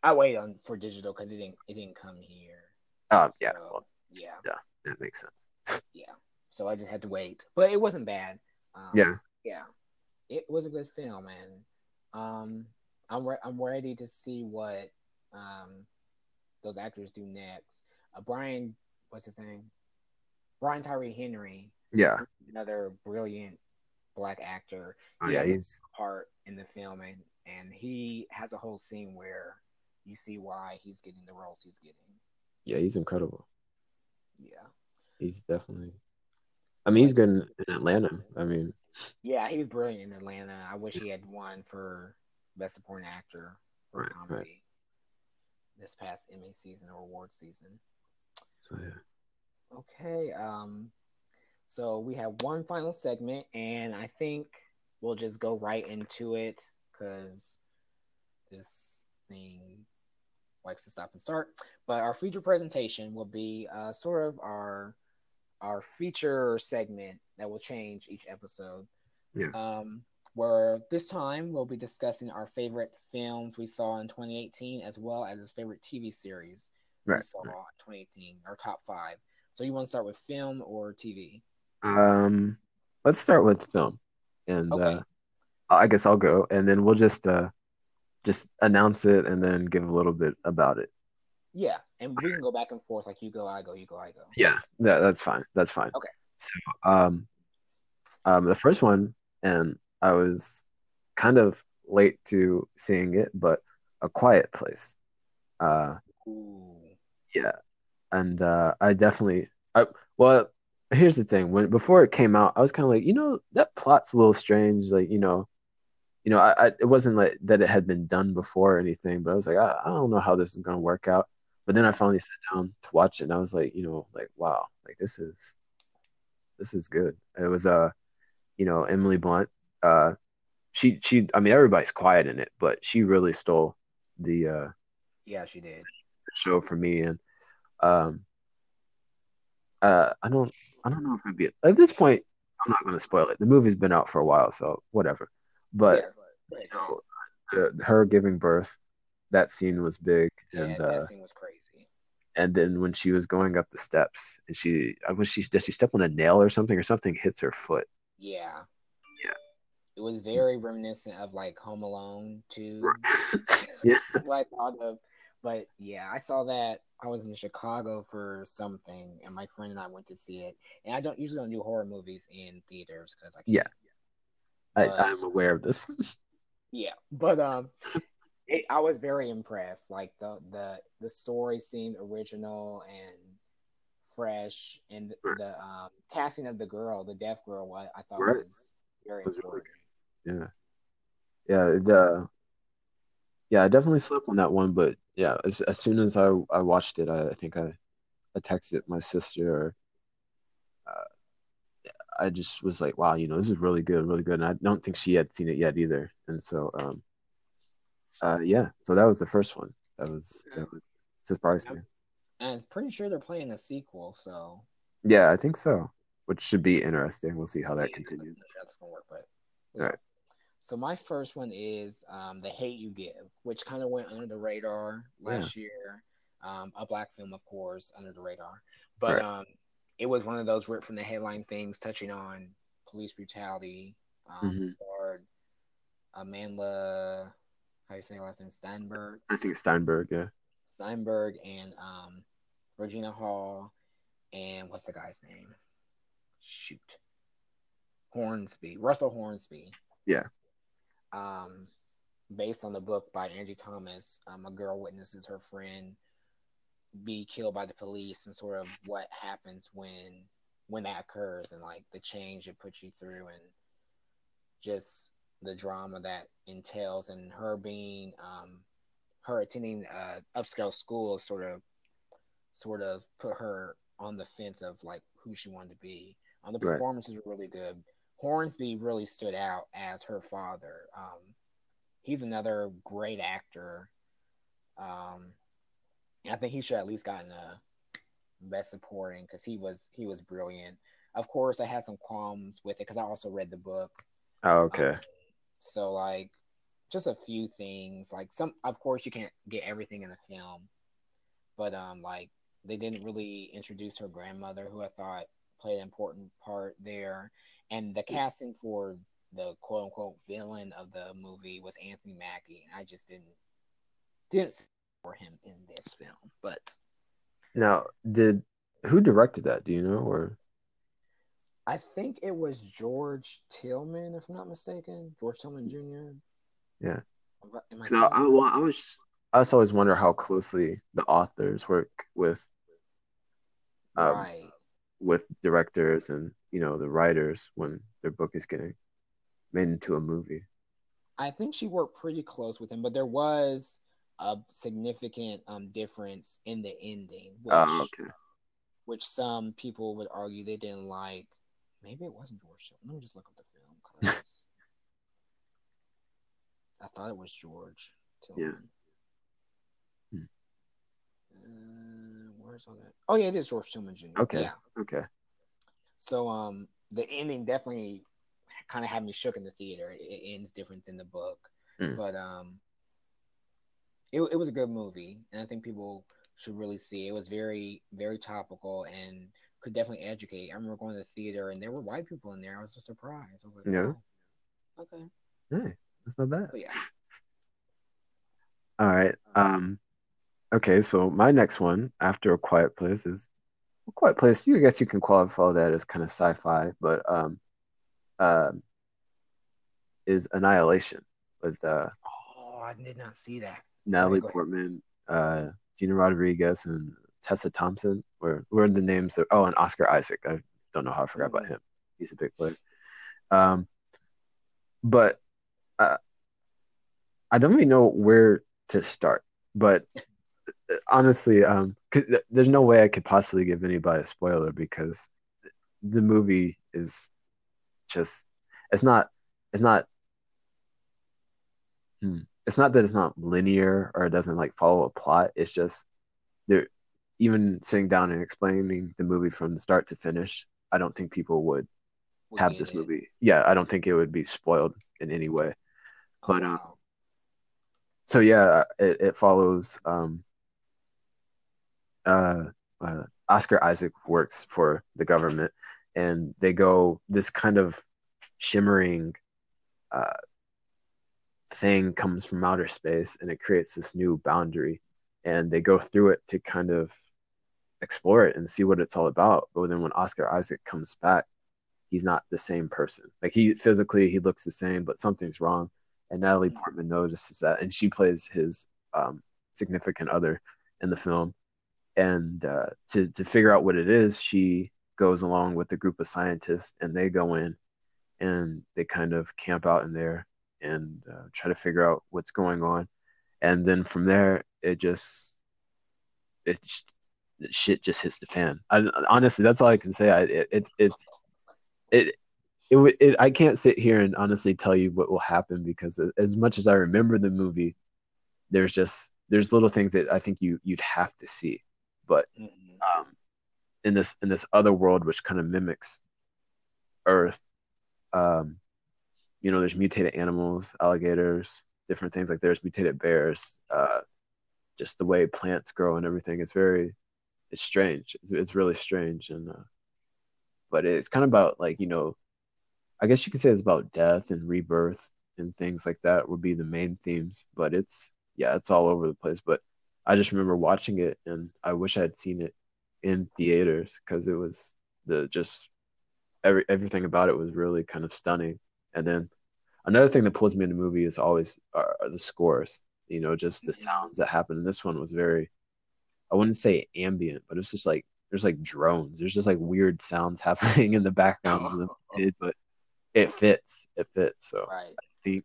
I waited on for digital because it didn't it didn't come here. um, yeah, So, well, yeah, that makes sense. yeah. So I just had to wait, but it wasn't bad. Um, Yeah, yeah, it was a good film, and um, I'm re- I'm ready to see what um those actors do next. Uh, Brian, what's his name? Brian Tyree Henry, yeah, another brilliant black actor. oh, He yeah. He's part in the film, and and he has a whole scene where you see why he's getting the roles he's getting. yeah, he's incredible. Yeah, He's definitely. I mean, he's good in, in Atlanta. I mean, yeah, he was brilliant in Atlanta. I wish he had won for Best Supporting Actor for Right, comedy right. this past Emmy season or award season. So yeah. Okay. Um, so we have one final segment, and I think we'll just go right into it because this thing likes to stop and start. But our feature presentation will be uh, sort of our our feature segment that will change each episode. Yeah. Um, where this time we'll be discussing our favorite films we saw in 2018, as well as his favorite TV series we Right. saw in 2018, our top five. So you want to start with film or TV? Um, let's start with film, and Okay. uh, I guess I'll go, and then we'll just uh, just announce it, and then give a little bit about it. Yeah, and we can go back and forth like you go, I go, you go, I go. Yeah, that, that's fine. That's fine. Okay. So, um, um, the first one, and I was kind of late to seeing it, but A Quiet Place. Uh, Ooh. yeah, and uh, I definitely, I well, here's the thing. When before it came out, I was kind of like, you know, that plot's a little strange. Like, you know, you know, I, I it wasn't like that it had been done before or anything, but I was like, I, I don't know how this is gonna work out. But then I finally sat down to watch it, and I was like, you know, like wow, like this is this is good. It was uh, you know, Emily Blunt. Uh, she she. I mean, everybody's quiet in it, but she really stole the uh Yeah, she did. show for me, and um, uh, I don't I don't know if it'd be at this point. I'm not gonna spoil it. The movie's been out for a while, so whatever. But yeah, you know, uh, her giving birth, that scene was big, yeah, and that uh, scene was crazy. and then when she was going up the steps, and she, I was she does she step on a nail or something, or something hits her foot. Yeah. Yeah. It was very reminiscent of like Home Alone too. <laughs> Yeah. <laughs> what I thought of. But yeah, I saw that. I was in Chicago for something, and my friend and I went to see it. And I don't usually don't do horror movies in theaters because I can't. Yeah. I, I'm aware of this. <laughs> Yeah, but um, it, I was very impressed. Like the the the story seemed original and fresh, and Right. the um casting of the girl, the deaf girl, I, I thought Right. was very Was really. Yeah. Yeah. The, yeah, I definitely slept on that one, but yeah, as, as soon as I, I watched it, I, I think I, I texted my sister. Or, uh, I just was like, wow, you know, this is really good, really good. And I don't think she had seen it yet either. And so, um, uh, yeah, so that was the first one. That was, that was surprised me. And I'm pretty sure they're playing a sequel, so Yeah, I think so, which should be interesting. We'll see how that Yeah, continues. I'm not sure That's gonna work, but Right. So my first one is um, "The Hate You Give," which kind of went under the radar last year. Um, a black film, of course, under the radar, but Right. um, it was one of those ripped from the headline things touching on police brutality. Um, Mhm. Starred Amanda, how you say her last name, Steinberg, I think Steinberg, yeah. Steinberg, and um, Regina Hall, and what's the guy's name? Shoot, Hornsby, Russell Hornsby. Yeah. Um, based on the book by Angie Thomas, um, a girl witnesses her friend be killed by the police, and sort of what happens when when that occurs, and like the change it puts you through, and just the drama that entails, and her being um, her attending uh, upscale school sort of sort of put her on the fence of like who she wanted to be. Um, the Right. performances were really good. Hornsby really stood out as her father. Um, he's another great actor. Um, I think he should at least gotten a best supporting because he was he was brilliant. Of course, I had some qualms with it because I also read the book. Oh, okay. Um, so like just a few things. Like some of course you can't get everything in the film. But um like they didn't really introduce her grandmother who I thought played an important part there. And the casting for the quote unquote villain of the movie was Anthony Mackie. And I just didn't didn't for him in this film. But Now, did who directed that? Do you know? Or I think it was George Tillman, if I'm not mistaken. George Tillman Jr. Yeah. Am I- am I I, well, I was I just always wonder how closely the authors work with um, right. with directors and you know the writers when their book is getting made into a movie. I think she worked pretty close with him, but there was a significant um difference in the ending, which, Oh, okay. which some people would argue they didn't like. Maybe it wasn't George. Let me just look up the film because <laughs> I thought it was George Tillman. Hmm. Uh, where's all that? Oh yeah, it is George Tillman Jr. Okay. Yeah. Okay. So um, the ending definitely kind of had me shook in the theater. It, it ends different than the book, Mm. but um, it it was a good movie, and I think people should really see. It. it was very very topical and could definitely educate. I remember going to the theater and there were white people in there. I was so surprised. I was like, Yeah. "Oh, okay, Hey, that's not bad. but yeah, All right. Um, okay, so my next one after A Quiet Place is A Quiet Place. You I guess you can qualify that as kind of sci-fi, but um, um, is Annihilation with uh oh, I did not see that. Natalie. Portman, uh, Gina Rodriguez, and Tessa Thompson. Were were the names that? Oh, and Oscar Isaac. I don't know how I forgot about Mhm. him. He's a big player. Um, but uh, I don't really know where to start. But uh, honestly, um, there's no way I could possibly give anybody a spoiler because the movie is just it's not it's not hmm, it's not that it's not linear or it doesn't like follow a plot. It's just there even sitting down and explaining the movie from the start to finish, I don't think people would We have this it. movie. Yeah, I don't think it would be spoiled in any way. Oh, but, um, wow. so yeah, it, it follows um uh, uh Oscar Isaac works for the government and they go this kind of shimmering uh thing comes from outer space and it creates this new boundary. And they go through it to kind of explore it and see what it's all about. But then when Oscar Isaac comes back he's not the same person. Like he physically he looks the same but something's wrong. And Natalie Portman notices that and she plays his um significant other in the film. And uh, to to figure out what it is, she goes along with a group of scientists, and they go in and they kind of camp out in there and uh, try to figure out what's going on, and then from there, it just it shit just hits the fan. I, honestly, that's all I can say. I it, it it's it. It, it, it, I can't sit here and honestly tell you what will happen because as much as I remember the movie, there's just there's little things that I think you you'd have to see but Mhm. um, in this in this other world which kind of mimics Earth, um, you know, there's mutated animals, alligators, different things like there's mutated bears, uh, just the way plants grow and everything. It's very, it's strange. It's, it's really strange, and uh, but it's kind of about like you know, I guess you could say it's about death and rebirth and things like that would be the main themes. But it's yeah, it's all over the place. But I just remember watching it, and I wish I had seen it in theaters because it was the just every everything about it was really kind of stunning. And then another thing that pulls me in the movie is always are, are the scores. You know, just the sounds that happen. And this one was very, I wouldn't say ambient, but it's just like there's like drones. There's just like weird sounds <laughs> happening in the background <laughs> it, but it fits. It fits. So Right. I think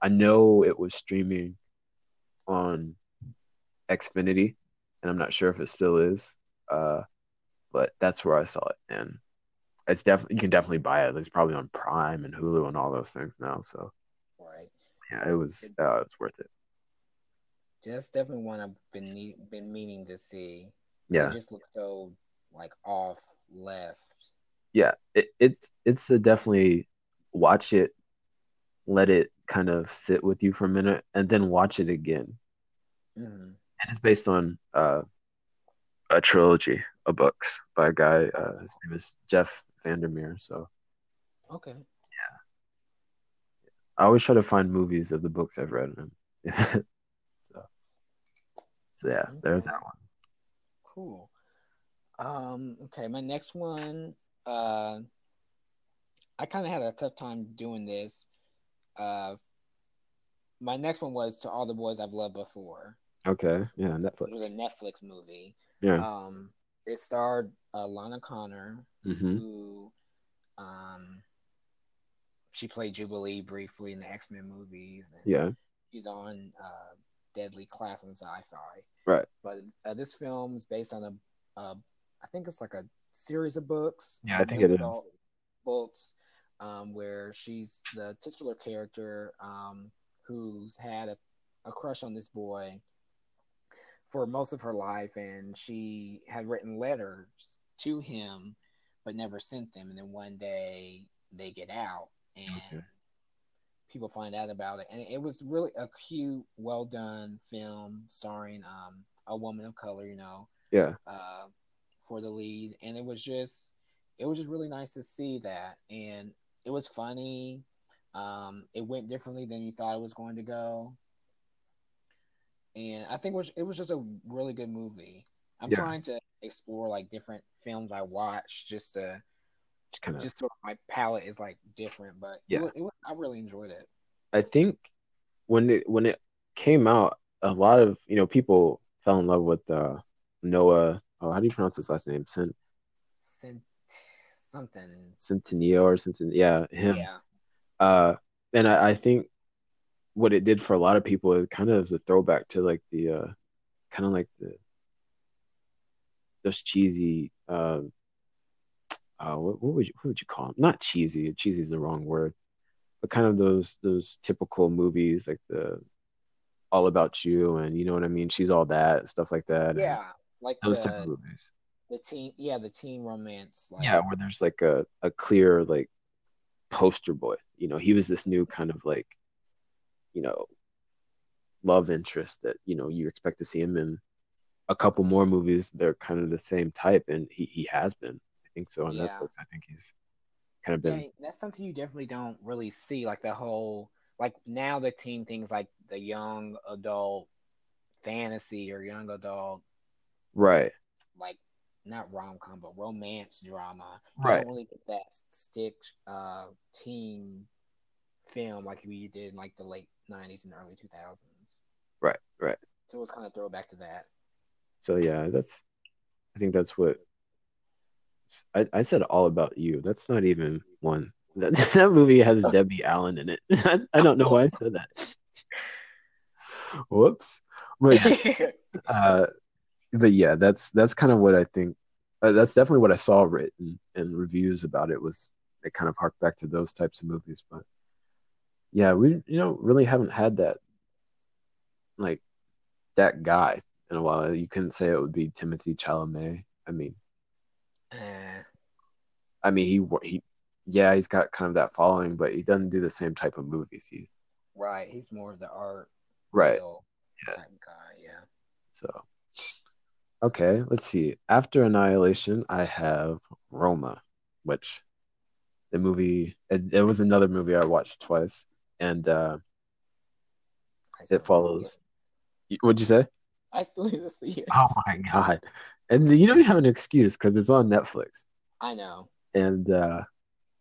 I know it was streaming on Xfinity, and I'm not sure if it still is. Uh, but that's where I saw it, and it's definitely you can definitely buy it. It's probably on Prime and Hulu and all those things now. So Right. yeah, it was uh, it's worth it. That's definitely one I've been been meaning to see. Yeah, It just looks so like off left. yeah. It, it's it's a definitely watch it, let it kind of sit with you for a minute, and then watch it again. hmm and it's based on uh, a trilogy of books by a guy. Uh, his name is Jeff Vandermeer. So Okay. Yeah. I always try to find movies of the books I've read. <laughs> So, so yeah, there's that one. Cool. Um, okay, my next one, uh I kind of had a tough time doing this. Uh my next one was to all the boys I've loved before. Okay, yeah, Netflix. It was a. Netflix movie. Yeah. Um it starred uh, Lana Condor, hmm who um she played Jubilee briefly in the X Men movies. yeah, she's on uh, Deadly Class on Syfy. right. But uh, this film is based on a, uh, I think it's like a series of books. Yeah, I think it is. adult Books, um, where she's the titular character um, who's had a, a crush on this boy for most of her life, and she had written letters to him, but never sent them. And then one day they get out, and Okay. people find out about it. And it was really a cute, well done film starring um, a woman of color, you know, Yeah, uh, for the lead, and it was just it was just really nice to see that, and it was funny. Um, it went differently than you thought it was going to go, and I think it was it was just a really good movie. I'm Yeah. trying to explore like different films I watch just to just kind of. just sort of my palette is like different, but Yeah. it, it, I really enjoyed it. I think when it when it came out, a lot of you know people fell in love with uh, Noah. Oh, how do you pronounce his last name? Cent Cent- something, Centineo or something. Yeah, him. yeah, Uh, and I, I think what it did for a lot of people is kind of is a throwback to like the uh, kind of like the those cheesy. Uh, uh, what, what would you what would you call them? Not cheesy. Cheesy is the wrong word, but kind of those those typical movies like the All About You and you know what I mean. She's all that stuff like that. yeah, like those type of movies. the teen, yeah, the teen romance, like yeah, where there's like a, a clear like poster boy. You know, he was this new kind of like, you know, love interest that, you know, you expect to see him in a couple more movies. They're kind of the same type and he, he has been. I think so on Yeah. Netflix. I think he's kind of Yeah, been that's something you definitely don't really see. Like the whole, like now the teen things, like the young adult fantasy or young adult, right. like not rom com, but romance drama. You Right. don't really get that stick uh, teen film like we did in like the late '90s and early 2000s. Right. Right. So it's kind of throwback to that. So yeah, that's I think that's what I, I said all about you. That's not even one. That, <laughs> that movie has <laughs> Debbie Allen in it. <laughs> I, I don't know why I said that. Whoops. But uh, but yeah, that's that's kind of what I think. Uh, that's definitely what I saw written in reviews about it. Was it kind of hark back to those types of movies? But yeah, we you know really haven't had that like that guy in a while. You couldn't say it would be Timothée Chalamet. I mean, Eh, I mean he he yeah he's got kind of that following, but he doesn't do the same type of movies. He's right. He's more of the art right. Yeah. type guy. Yeah. So, okay, let's see. After Annihilation, I have Roma, which the movie it, it was another movie I watched twice, and uh, I still need to it follows. What'd you say? I still need to see it. Oh my god! And you don't have an excuse because it's on Netflix, I know. and uh,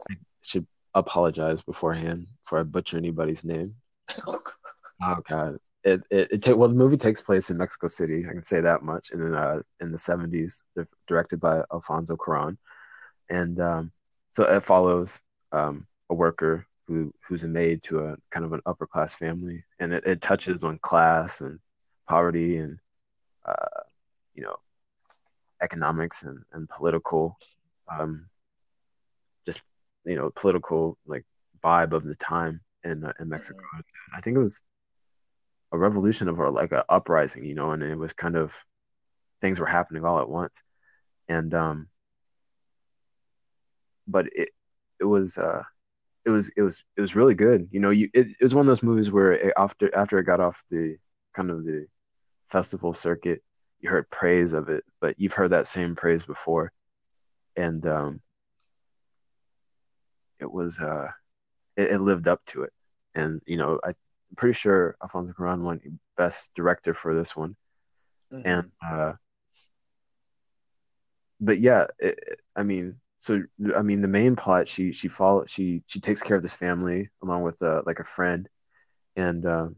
I should apologize beforehand before I butcher anybody's name. <laughs> Oh god. It it, it take well the movie takes place in Mexico City, I can say that much, and then uh in the seventies, directed by Alfonso Cuarón. And um so it follows um a worker who who's a maid to a kind of an upper class family and it, it touches on class and poverty and uh you know economics and, and political um just you know political like vibe of the time in uh, in Mexico. I think it was a revolution of or like a uprising, you know, and it was kind of things were happening all at once. And um but it it was uh it was it was it was really good. You know, you it, it was one of those movies where it, after after it got off the kind of the festival circuit, you heard praise of it, but you've heard that same praise before. And um it was uh it, it lived up to it. And you know, I I'm pretty sure Alfonso Cuarón won best director for this one. Mhm. And uh but yeah, it- I mean, so I mean the main plot she she follow she she takes care of this family along with uh, like a friend and um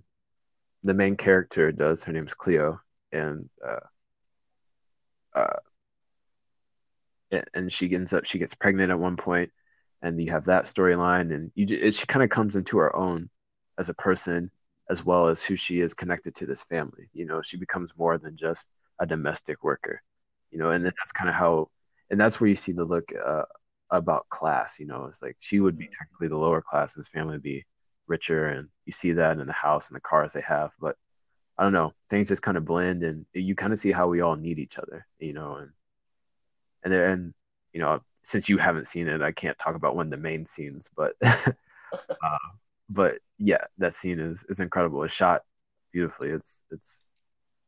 the main character does her name's Cleo and uh uh and- she ends up she gets pregnant at one point and you have that storyline, and you it, she kind of comes into her own as a person as well as who she is connected to this family. You know, she becomes more than just a domestic worker. You know, and that's kind of how, and that's where you see the look uh, about class. You know, it's like she would be Mm-hmm. technically the lower class, and his family would be richer, and you see that in the house and the cars they have. But I don't know, things just kind of blend, and you kind of see how we all need each other. You know, and and then you know since you haven't seen it, I can't talk about one of the main scenes, but <laughs> <laughs> uh, but yeah, that scene is is incredible. It's shot beautifully. It's it's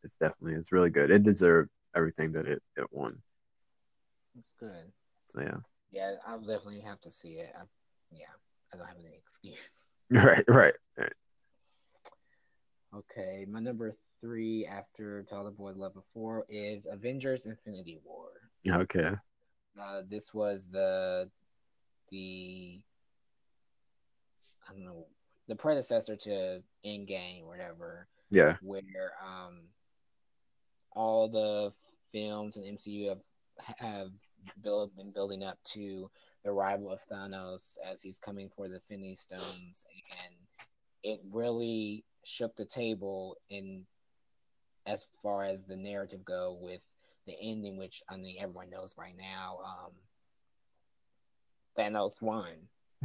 it's definitely it's really good. It deserved everything that it it won. It's good. So yeah, Yeah, I'll definitely have to see it. I, yeah, I don't have any <laughs> excuse. right, right, right. Okay, my number three after Boy Love Before is Avengers Infinity War. Okay, Uh, this was the the I don't know the predecessor to Endgame or whatever, yeah, where um all the films and MCU have have build, been building up to the arrival of Thanos as he's coming for the Infinity Stones, and it really shook the table in as far as the narrative go with the ending, which I mean everyone knows right now. Um, Thanos won.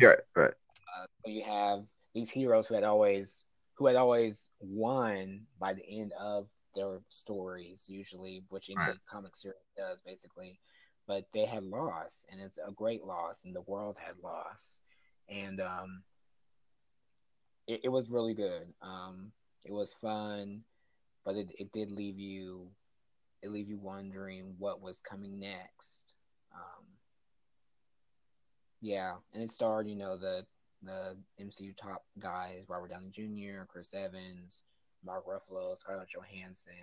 right, right, Uh, so you have these heroes who had always who had always won by the end of their stories, usually, which any Right. comic series does basically. But they had lost, and it's a great loss, and the world had lost, and um, it, it was really good. Um, it was fun, but it, it did leave you it leave you wondering what was coming next. Um, yeah, and it starred, you know, the the MCU top guys: Robert Downey Jr., Chris Evans, Mark Ruffalo, Scarlett Johansson,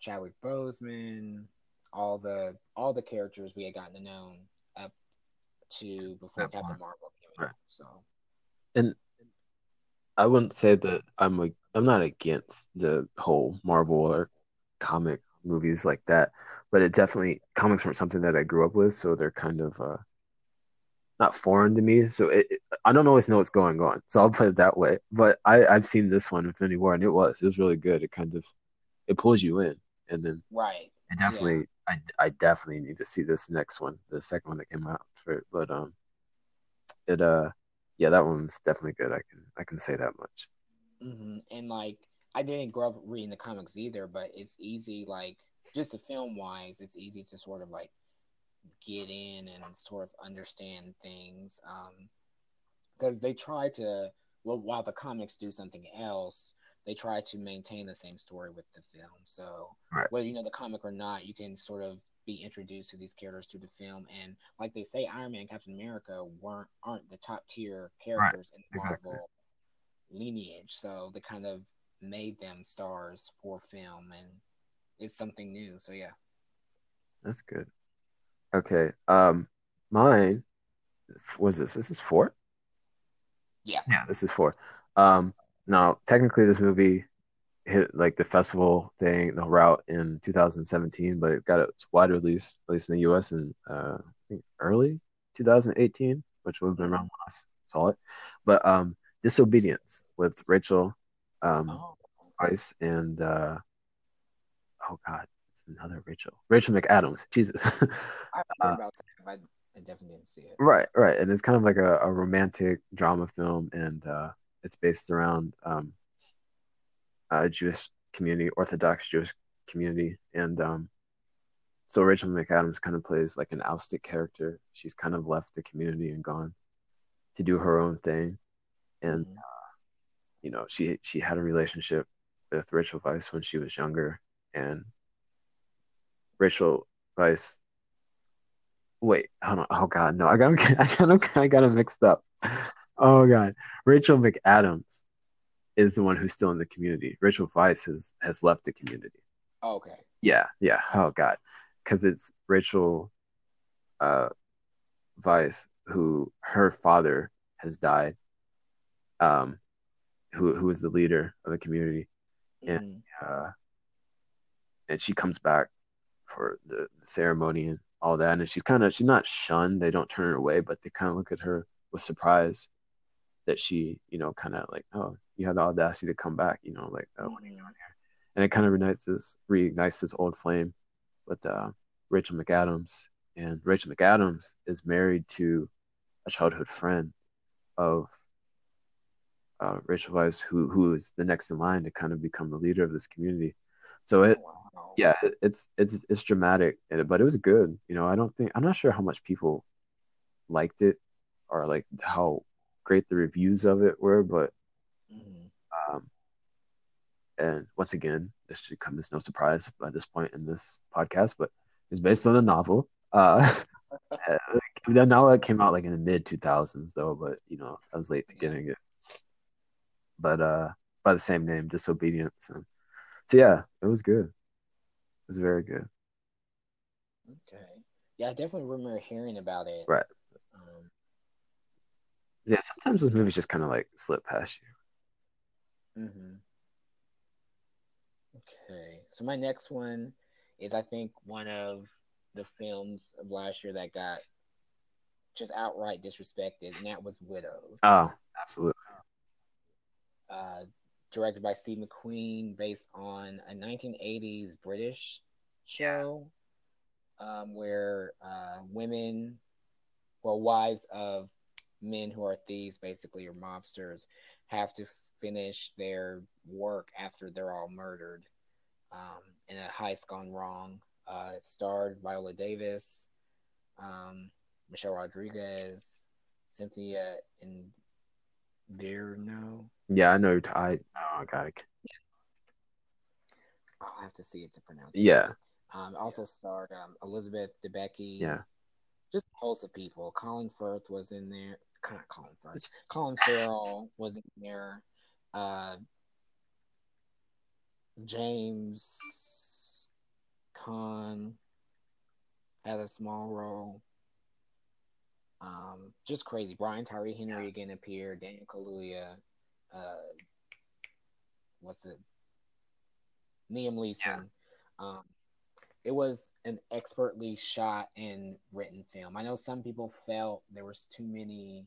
Chadwick Boseman, all the all the characters we had gotten to know up to before That Captain point. Marvel came Right. So and I wouldn't say that I'm like I'm not against the whole Marvel or comic movies like that, but it definitely comics weren't something that I grew up with, so they're kind of uh not foreign to me. So it, it- I don't always know what's going on, so I'll play it that way. But I I've seen this one Infinity War, and it was it was really good. It kind of it pulls you in, and then right, I definitely I I definitely need to see this next one, the second one that came out for it. But um, it uh yeah, that one's definitely good. I can I can say that much. hmm and like I didn't grow up reading the comics either, but it's easy like just the film wise, it's easy to sort of like get in and sort of understand things. Um, because they try to well while the comics do something else they try to maintain the same story with the film so Right. whether you know the comic or not you can sort of be introduced to these characters through the film and like they say iron man captain america weren't aren't the top tier characters in the exactly. marvel lineage so they kind of made them stars for film and it's something new so yeah That's good. Okay. Um, mine was this. This is four. yeah Yeah, this is four. Um, now technically this movie hit like the festival thing, the route in 2017, but it got its wide release, at least in the US in uh, I think early 2018, which would have been around when I saw it. But um, Disobedience with Rachel um, oh Weisz and uh, oh god, it's another Rachel, Rachel McAdams. Jesus. <laughs> i heard Uh, about that i definitely didn't see it Right, right. And it's kind of like a, a romantic drama film, and uh, it's based around um, a Jewish community, Orthodox Jewish community. And um, so Rachel McAdams kind of plays like an ousted character. She's kind of left the community and gone to do her own thing. And, Mhm. you know, she she had a relationship with Rachel Weisz when she was younger. And Rachel Weisz Wait, hold on. Oh God, no, I got. <laughs> I got. I got him mixed up. Oh God, Rachel McAdams is the one who's still in the community. Rachel Weisz has has left the community. Oh, okay Yeah, yeah. Oh God, because it's Rachel uh, Weisz who her father has died. Um, who who was the leader of the community, Mhm. uh, and she comes back for the, ceremony and all that, and she's kind of she's not shunned. They don't turn her away, but they kind of look at her with surprise that she, you know, kind of like, oh, you have the audacity to come back, you know, like, oh, what are you doing here? And it kind of reignites this reignites this old flame with uh, Rachel McAdams, and Rachel McAdams is married to a childhood friend of uh, Rachel Weisz, who who is the next in line to kind of become the leader of this community. So it. Yeah, it's it's it's dramatic, but it was good. You know, I don't think I'm not sure how much people liked it or like how great the reviews of it were, but mm-hmm. um, and once again, this should come as no surprise by this point in this podcast, but it's based on a novel. Uh, <laughs> the novel came out like in the mid 2000s, though, but you know, I was late to getting it. But uh, by the same name, Disobedience. And, so yeah, it was good. It was very good. Okay. Yeah, I definitely remember hearing about it. Right. Um, yeah, sometimes those movies just kind of like slip past you. Mm-hmm. Okay, so my next one is I think one of the films of last year that got just outright disrespected, and that was Widows. Oh, absolutely. Uh, directed by Steve McQueen, based on a 1980s British show um, where uh, women, well, wives of men who are thieves, basically, or mobsters, have to finish their work after they're all murdered um, in a heist gone wrong. Uh, it starred Viola Davis, um, Michelle Rodriguez, Cynthia Inverno. Yeah, I know. I oh, I got it. I'll have to see it to pronounce. It. Yeah. Um, also starred um, Elizabeth Debicki. Yeah. Just a host of people. Colin Firth was in there. Kind of Colin Firth. Colin Farrell was in there. Uh, James Caan had a small role. Um, just crazy. Brian Tyree Henry yeah. again appeared. Daniel Kaluuya. Uh, what's it? Liam Neeson. Yeah. Um, it was an expertly shot and written film. I know some people felt there was too many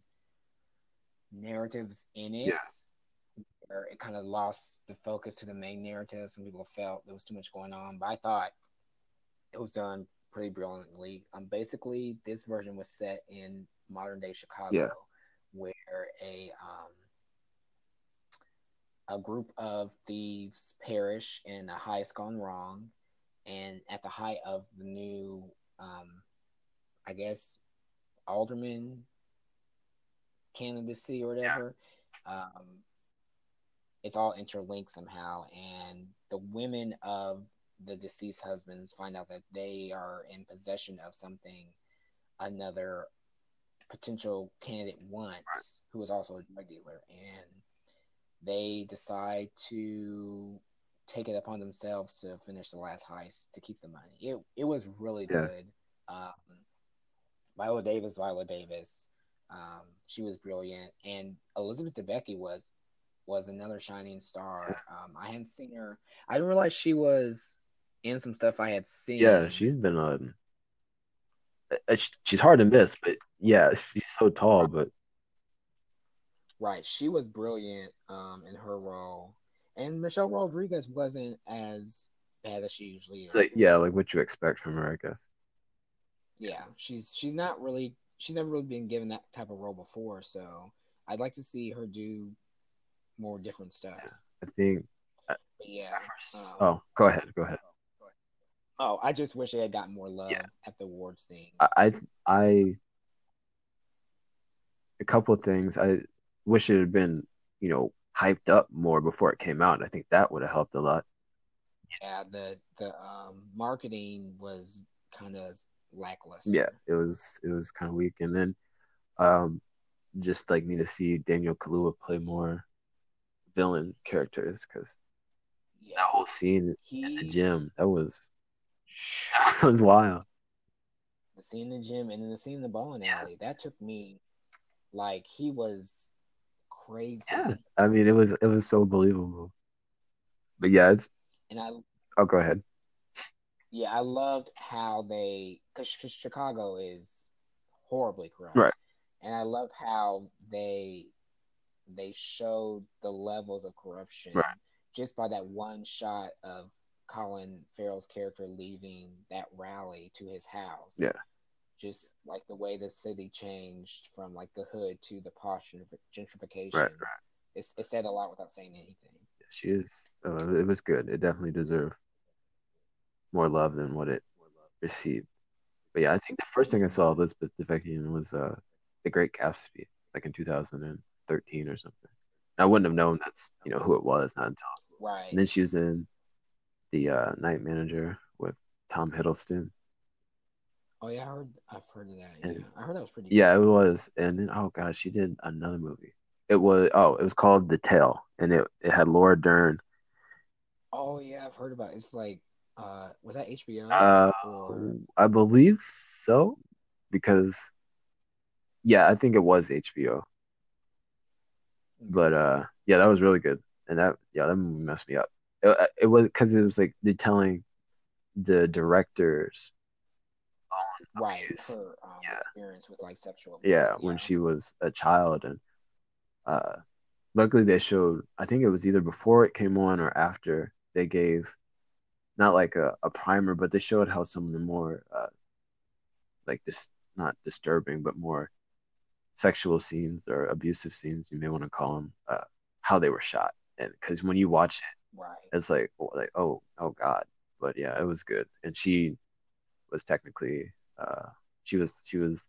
narratives in it. Yeah. Where it kind of lost the focus to the main narrative. Some people felt there was too much going on, but I thought it was done pretty brilliantly. Um, basically, this version was set in modern day Chicago, yeah. where a um, a group of thieves perish in a heist gone wrong, and at the height of the new, um, I guess, alderman candidacy or whatever, yeah. um, it's all interlinked somehow, and the women of the deceased husbands find out that they are in possession of something another potential candidate wants, who is also a drug dealer, and they decide to take it upon themselves to finish the last heist to keep the money. It it was really yeah. good. Um, Viola Davis, Viola Davis, um, she was brilliant, and Elizabeth Debicki was was another shining star. <laughs> Um, I hadn't seen her. I didn't realize she was in some stuff I had seen. Yeah, she's been on. Uh, she's hard to miss, but yeah, she's so tall. But right, she was brilliant um, in her role, and Michelle Rodriguez wasn't as bad as she usually is. Like, yeah, like what you expect from her, I guess. Yeah, she's she's not really she's never really been given that type of role before, so I'd like to see her do more different stuff. Yeah, I think. Uh, yeah. Um, oh, go ahead. Go ahead. Oh, I just wish it had gotten more love yeah. at the awards thing. I, I, a couple of things. I wish it had been, you know, hyped up more before it came out. I think that would have helped a lot. Yeah, the the um, marketing was kind of lackluster. Yeah, it was it was kind of weak, and then um, just like need to see Daniel Kaluuya play more villain characters because yes. that whole scene he, in the gym that was <laughs> that was wild. The scene in the gym and then the scene in the bowling alley. That took me like he was crazy. Yeah. I mean it was it was so believable. But yeah, it's and I Oh go ahead. Yeah, I loved how they because Chicago is horribly corrupt, Right. And I love how they they showed the levels of corruption Right. just by that one shot of Colin Farrell's character leaving that rally to his house. Yeah. Just like the way the city changed from like the hood to the posh gentrification. Right, right. It's, it said a lot without saying anything. She is. Uh, it was good. It definitely deserved more love than what it received. But yeah, I think the first thing I saw Elizabeth in was uh, The Great Gatsby, like in 2013 or something. I wouldn't have known that's you know who it was not until. Right. And then she was in the uh, Night Manager with Tom Hiddleston. Oh yeah, I heard. I've heard of that. Yeah, And- I heard that was pretty. Yeah, it was. And then oh gosh, she did another movie. It was oh, it was called The Tale, and it it had Laura Dern. Oh yeah, I've heard about. It. It's like, uh, was that HBO? Uh, or I believe so, because yeah, I think it was HBO. But uh, yeah, that was really good, and that yeah, that messed me up. It, it was because it was like the telling the directors own right, abuse. her um, Yeah. experience with like sexual. Abuse. yeah, when she was a child, and uh, luckily they showed. I think it was either before it came on or after they gave, not like a, a primer, but they showed how some of the more uh, like this not disturbing, but more sexual scenes or abusive scenes, you may want to call them, uh, how they were shot, and because when you watch it right. it's like like oh oh god but yeah it was good and she was technically uh she was she was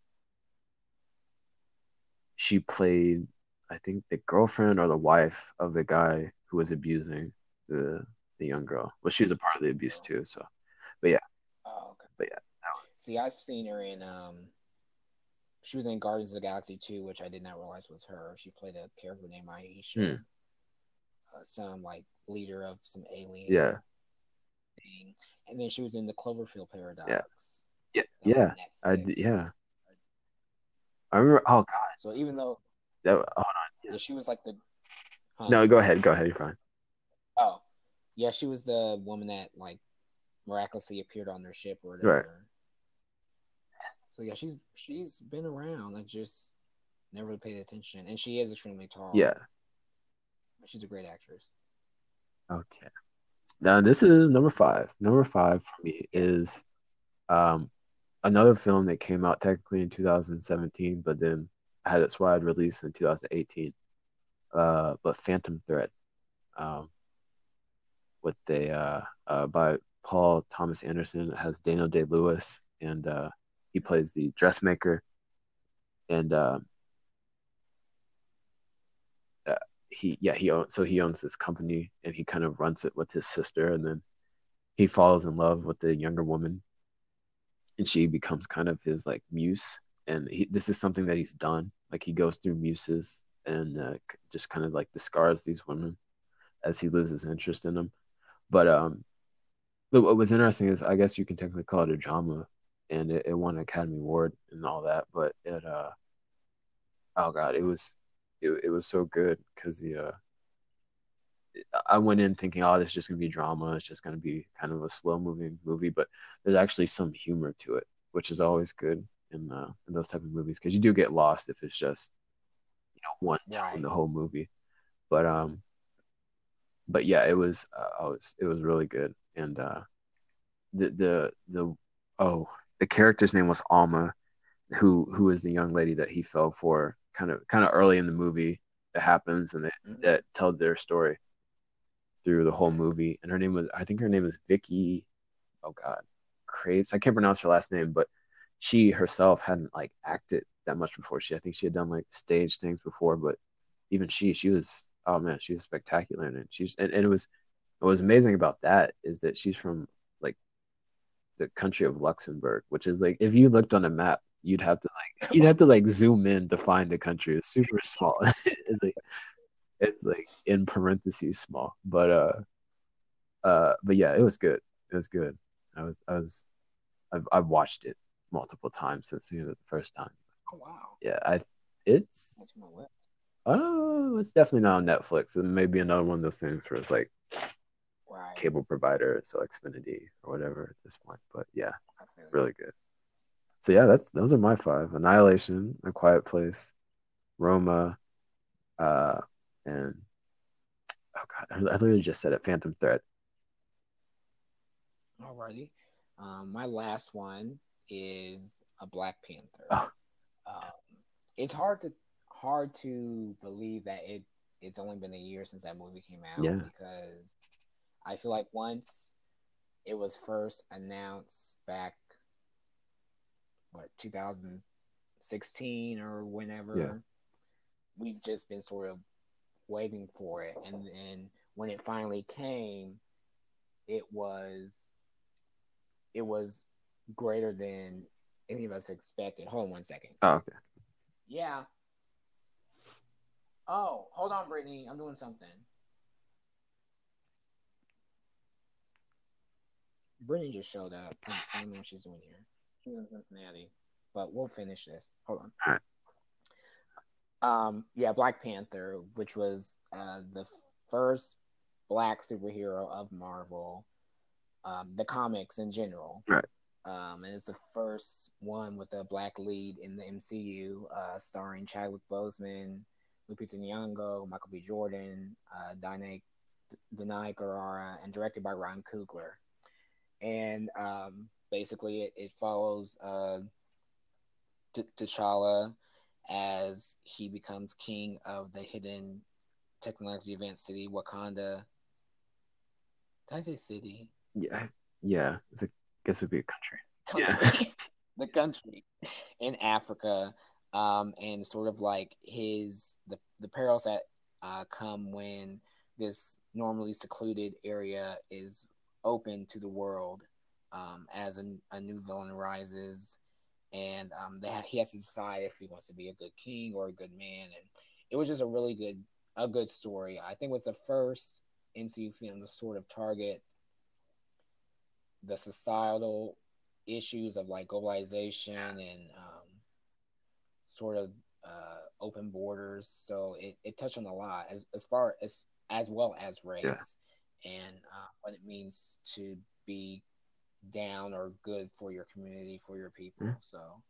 she played i think the girlfriend or the wife of the guy who was abusing the the young girl well she was a part of the abuse too so but yeah. Oh, okay. But yeah, See, I've seen her in um. She was in Guardians of the Galaxy 2, which I did not realize was her. She played a character named Aisha, Hmm. Uh, some like leader of some alien yeah thing. And then she was in the Cloverfield Paradox. Yeah. yeah yeah on i yeah i remember oh god So even though that, oh, yeah, she was like the huh? no go ahead go ahead you're fine Oh, yeah, she was the woman that like miraculously appeared on their ship or whatever. Right. So yeah, she's she's been around. I just never paid attention, and she is extremely tall. yeah she's a great actress. Okay. Now this is number five. Number five for me is um another film that came out technically in 2017, but then had its wide release in 2018. Uh, but Phantom Thread, um, with the uh, uh by Paul Thomas Anderson. It has Daniel Day Lewis, and uh, he plays the dressmaker, and uh, uh, he yeah he owns so he owns this company and he kind of runs it with his sister, and then he falls in love with the younger woman, and she becomes kind of his like muse. And he, this is something that he's done. Like he goes through muses and uh, just kind of like discards these women as he loses interest in them. But um, what was interesting is I guess you can technically call it a drama, and it, it won an Academy Award and all that. But it uh, oh god, it was it, it was so good because the uh, I went in thinking, oh, this is just gonna be drama. It's just gonna be kind of a slow moving movie, but there's actually some humor to it, which is always good in uh, in those type of movies because you do get lost if it's just you know one tone the whole movie. But um, but yeah, it was uh, I was it was really good, and uh, the the the oh the character's name was Alma, who who is the young lady that he fell for kind of kind of early in the movie. It happens, and Mhm. that told their story through the whole movie. And her name was I think her name is Vicky. Oh God, Craves. I can't pronounce her last name, but she herself hadn't like acted that much before. She I think she had done like stage things before, but even she she was oh man she was spectacular in it. She's and, and it was what was amazing about that is that she's from like the country of Luxembourg, which is like if you looked on a map, you'd have to like you'd have to like zoom in to find the country. It's super small. <laughs> it's like it's like in parentheses small. But uh uh but yeah, it was good. It was good. I was I was I've I've watched it multiple times since seeing it the first time. Oh wow, Yeah, I it's that's my list. oh it's definitely not on Netflix. It may be another one of those things where it's like right. cable provider, so Xfinity or whatever at this point. But yeah, really good. So yeah, that's those are my five: Annihilation, A Quiet Place, Roma, uh, and oh god, I literally just said it. Phantom Thread. Alrighty, um, my last one is a Black Panther. Oh. Um, it's hard to hard to believe that it it's only been a year since that movie came out yeah. because I feel like once it was first announced back what 2016 or whenever yeah. we've just been sort of waiting for it. And then when it finally came it was it was greater than any of us expected. Hold on one second. Oh okay. Yeah. Oh hold on brittany. I'm doing something. Brittany just showed up. I don't know what she's doing here in cincinnati but we'll finish this hold on right um, yeah, Black Panther, which was uh, the first black superhero of Marvel, um, the comics in general. Right. Um, and it's the first one with a black lead in the MCU, uh, starring Chadwick Boseman, Lupita Nyong'o, Michael B. Jordan, uh, Danai, Danai Gurira, and directed by Ron Coogler. And um, basically, it, it follows uh, T- T'Challa as he becomes king of the hidden technology advanced city, Wakanda. Did I say city? Yeah, yeah. It's a, I guess it would be a country. country. Yeah. <laughs> <laughs> the country in Africa, um, and sort of like his the the perils that uh, come when this normally secluded area is open to the world um, as a, a new villain rises and um, they have, he has to decide if he wants to be a good king or a good man. And it was just a really good a good story. I think it was the first MCU film to sort of target the societal issues of like globalization and um, sort of uh, open borders. So it, it touched on a lot as as far as as well as race yeah. and uh, what it means to be down or good for your community for your people. Yeah. So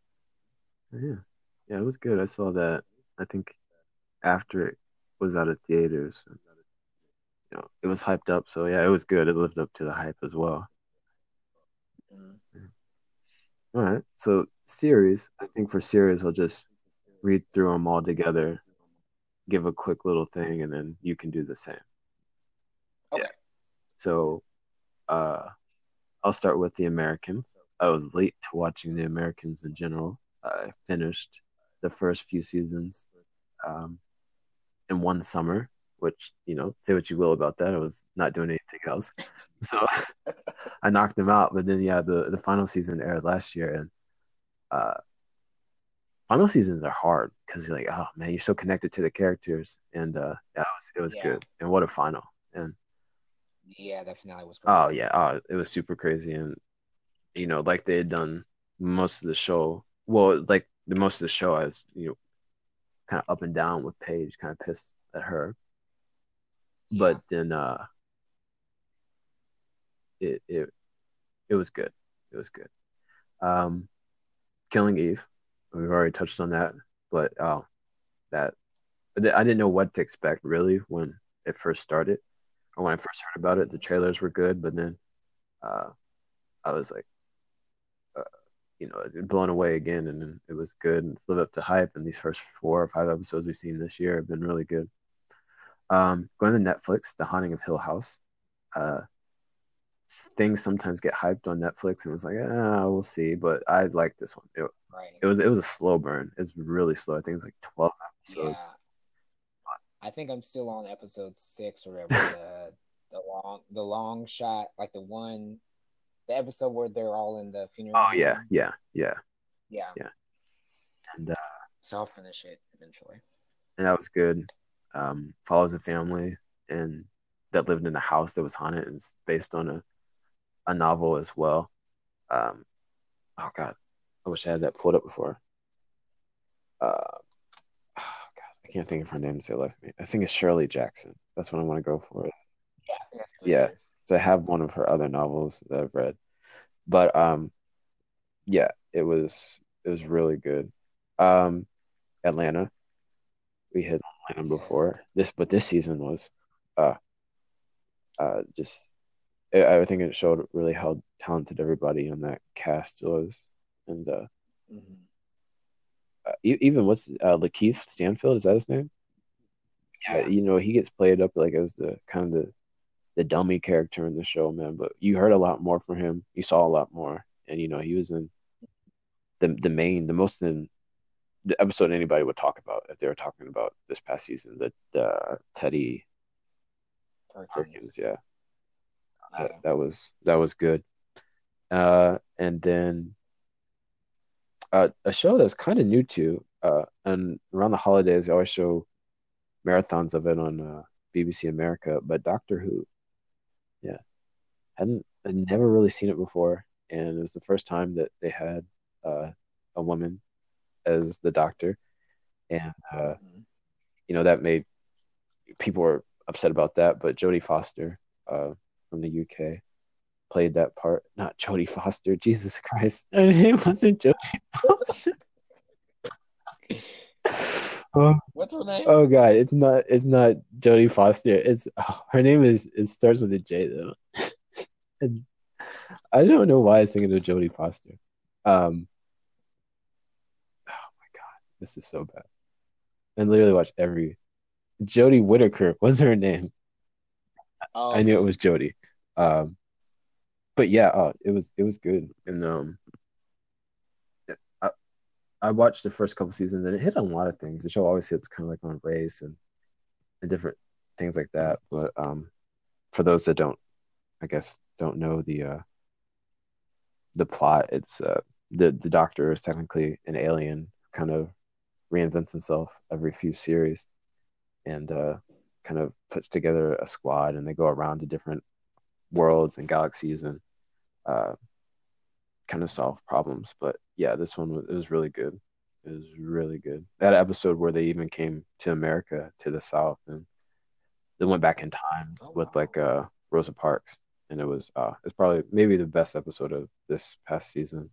yeah, yeah, it was good. I saw that. I think after it was out of theaters, you know, it was hyped up. So yeah, it was good. It lived up to the hype as well. Mm. All right. So series, I think for series, I'll just read through them all together, give a quick little thing, and then you can do the same. Okay. Yeah. So, uh, I'll start with the Americans. I was late to watching the Americans in general. I finished the first few seasons um, in one summer, which you know, say what you will about that. I was not doing anything else, <laughs> so I knocked them out. But then, yeah, the the final season aired last year, and uh, final seasons are hard because you're like, oh man, you're so connected to the characters, and uh, yeah, it was it was yeah. good. And what a final! And yeah, that finale was. Crazy. Oh yeah, oh, it was super crazy, and you know, like they had done most of the show. Well, like the most of the show, I was you know, kind of up and down with Paige, kind of pissed at her. Yeah. But then, uh, it it it was good. It was good. Um, Killing Eve, we've already touched on that, but oh, that I didn't know what to expect really when it first started when I first heard about it, the trailers were good, but then uh, I was like, uh, you know, blown away again, and it was good and lived up to hype. And these first four or five episodes we've seen this year have been really good. Um, going to Netflix, The Haunting of Hill House. Uh, things sometimes get hyped on Netflix, and it's like, ah, we'll see. But I like this one. It, right. it was it was a slow burn. It's really slow. I think it's like twelve episodes. Yeah I think I'm still on episode six or whatever. <laughs> the the long the long shot, like the one, the episode where they're all in the funeral. Oh yeah, yeah, yeah, yeah, yeah. And uh, so I'll finish it eventually. And that was good. Um, follows a family and that lived in a house that was haunted. It's based on a a novel as well. Um, oh god, I wish I had that pulled up before. Uh, I can't think of her name to say left me. I think it's Shirley Jackson. That's what I want to go for. Yeah, yeah. So I have one of her other novels that I've read, but um, yeah, it was it was really good. Um, Atlanta, we hit Atlanta before this, but this season was uh, uh, just I think it showed really how talented everybody on that cast was, and uh, mm-hmm. Uh even what's uh, Lakeith Stanfield is that his name? Yeah, you know he gets played up like as the kind of the the dummy character in the show, man. But you heard a lot more from him. You saw a lot more, and you know he was in the the main, the most in the episode anybody would talk about if they were talking about this past season. The uh, Teddy Perkins, Perkins yeah that, that was that was good. Uh, and then uh, a show that was kind of new to, uh, and around the holidays, they always show marathons of it on uh, BBC America. But Doctor Who, yeah, hadn't I'd never really seen it before, and it was the first time that they had uh, a woman as the Doctor, and uh, mm-hmm. you know that made people were upset about that. But Jodie Foster, uh, from the UK played that part. Not Jodie Foster. Jesus Christ, <laughs> her name wasn't Jodie Foster. <laughs> oh, What's her name? Oh God, it's not. It's not Jodie Foster. It's oh, her name is. It starts with a J though. <laughs> and I don't know why I was thinking of Jodie Foster. Um. Oh my God, this is so bad. And literally watched every. Jodie Whittaker was her name. Oh. I knew it was Jodie. Um, but yeah, uh, it was it was good, and um, I I watched the first couple seasons, and it hit on a lot of things. The show always hits kind of like on race and and different things like that. But um, for those that don't, I guess don't know the uh the plot, it's uh the the Doctor is technically an alien, kind of reinvents himself every few series, and uh kind of puts together a squad and they go around to different worlds and galaxies and uh, kind of solve problems. But yeah, this one was, it was really good. It was really good. That episode where they even came to America to the South and they went back in time oh, with like uh, Rosa Parks, and it was uh, it's probably maybe the best episode of this past season.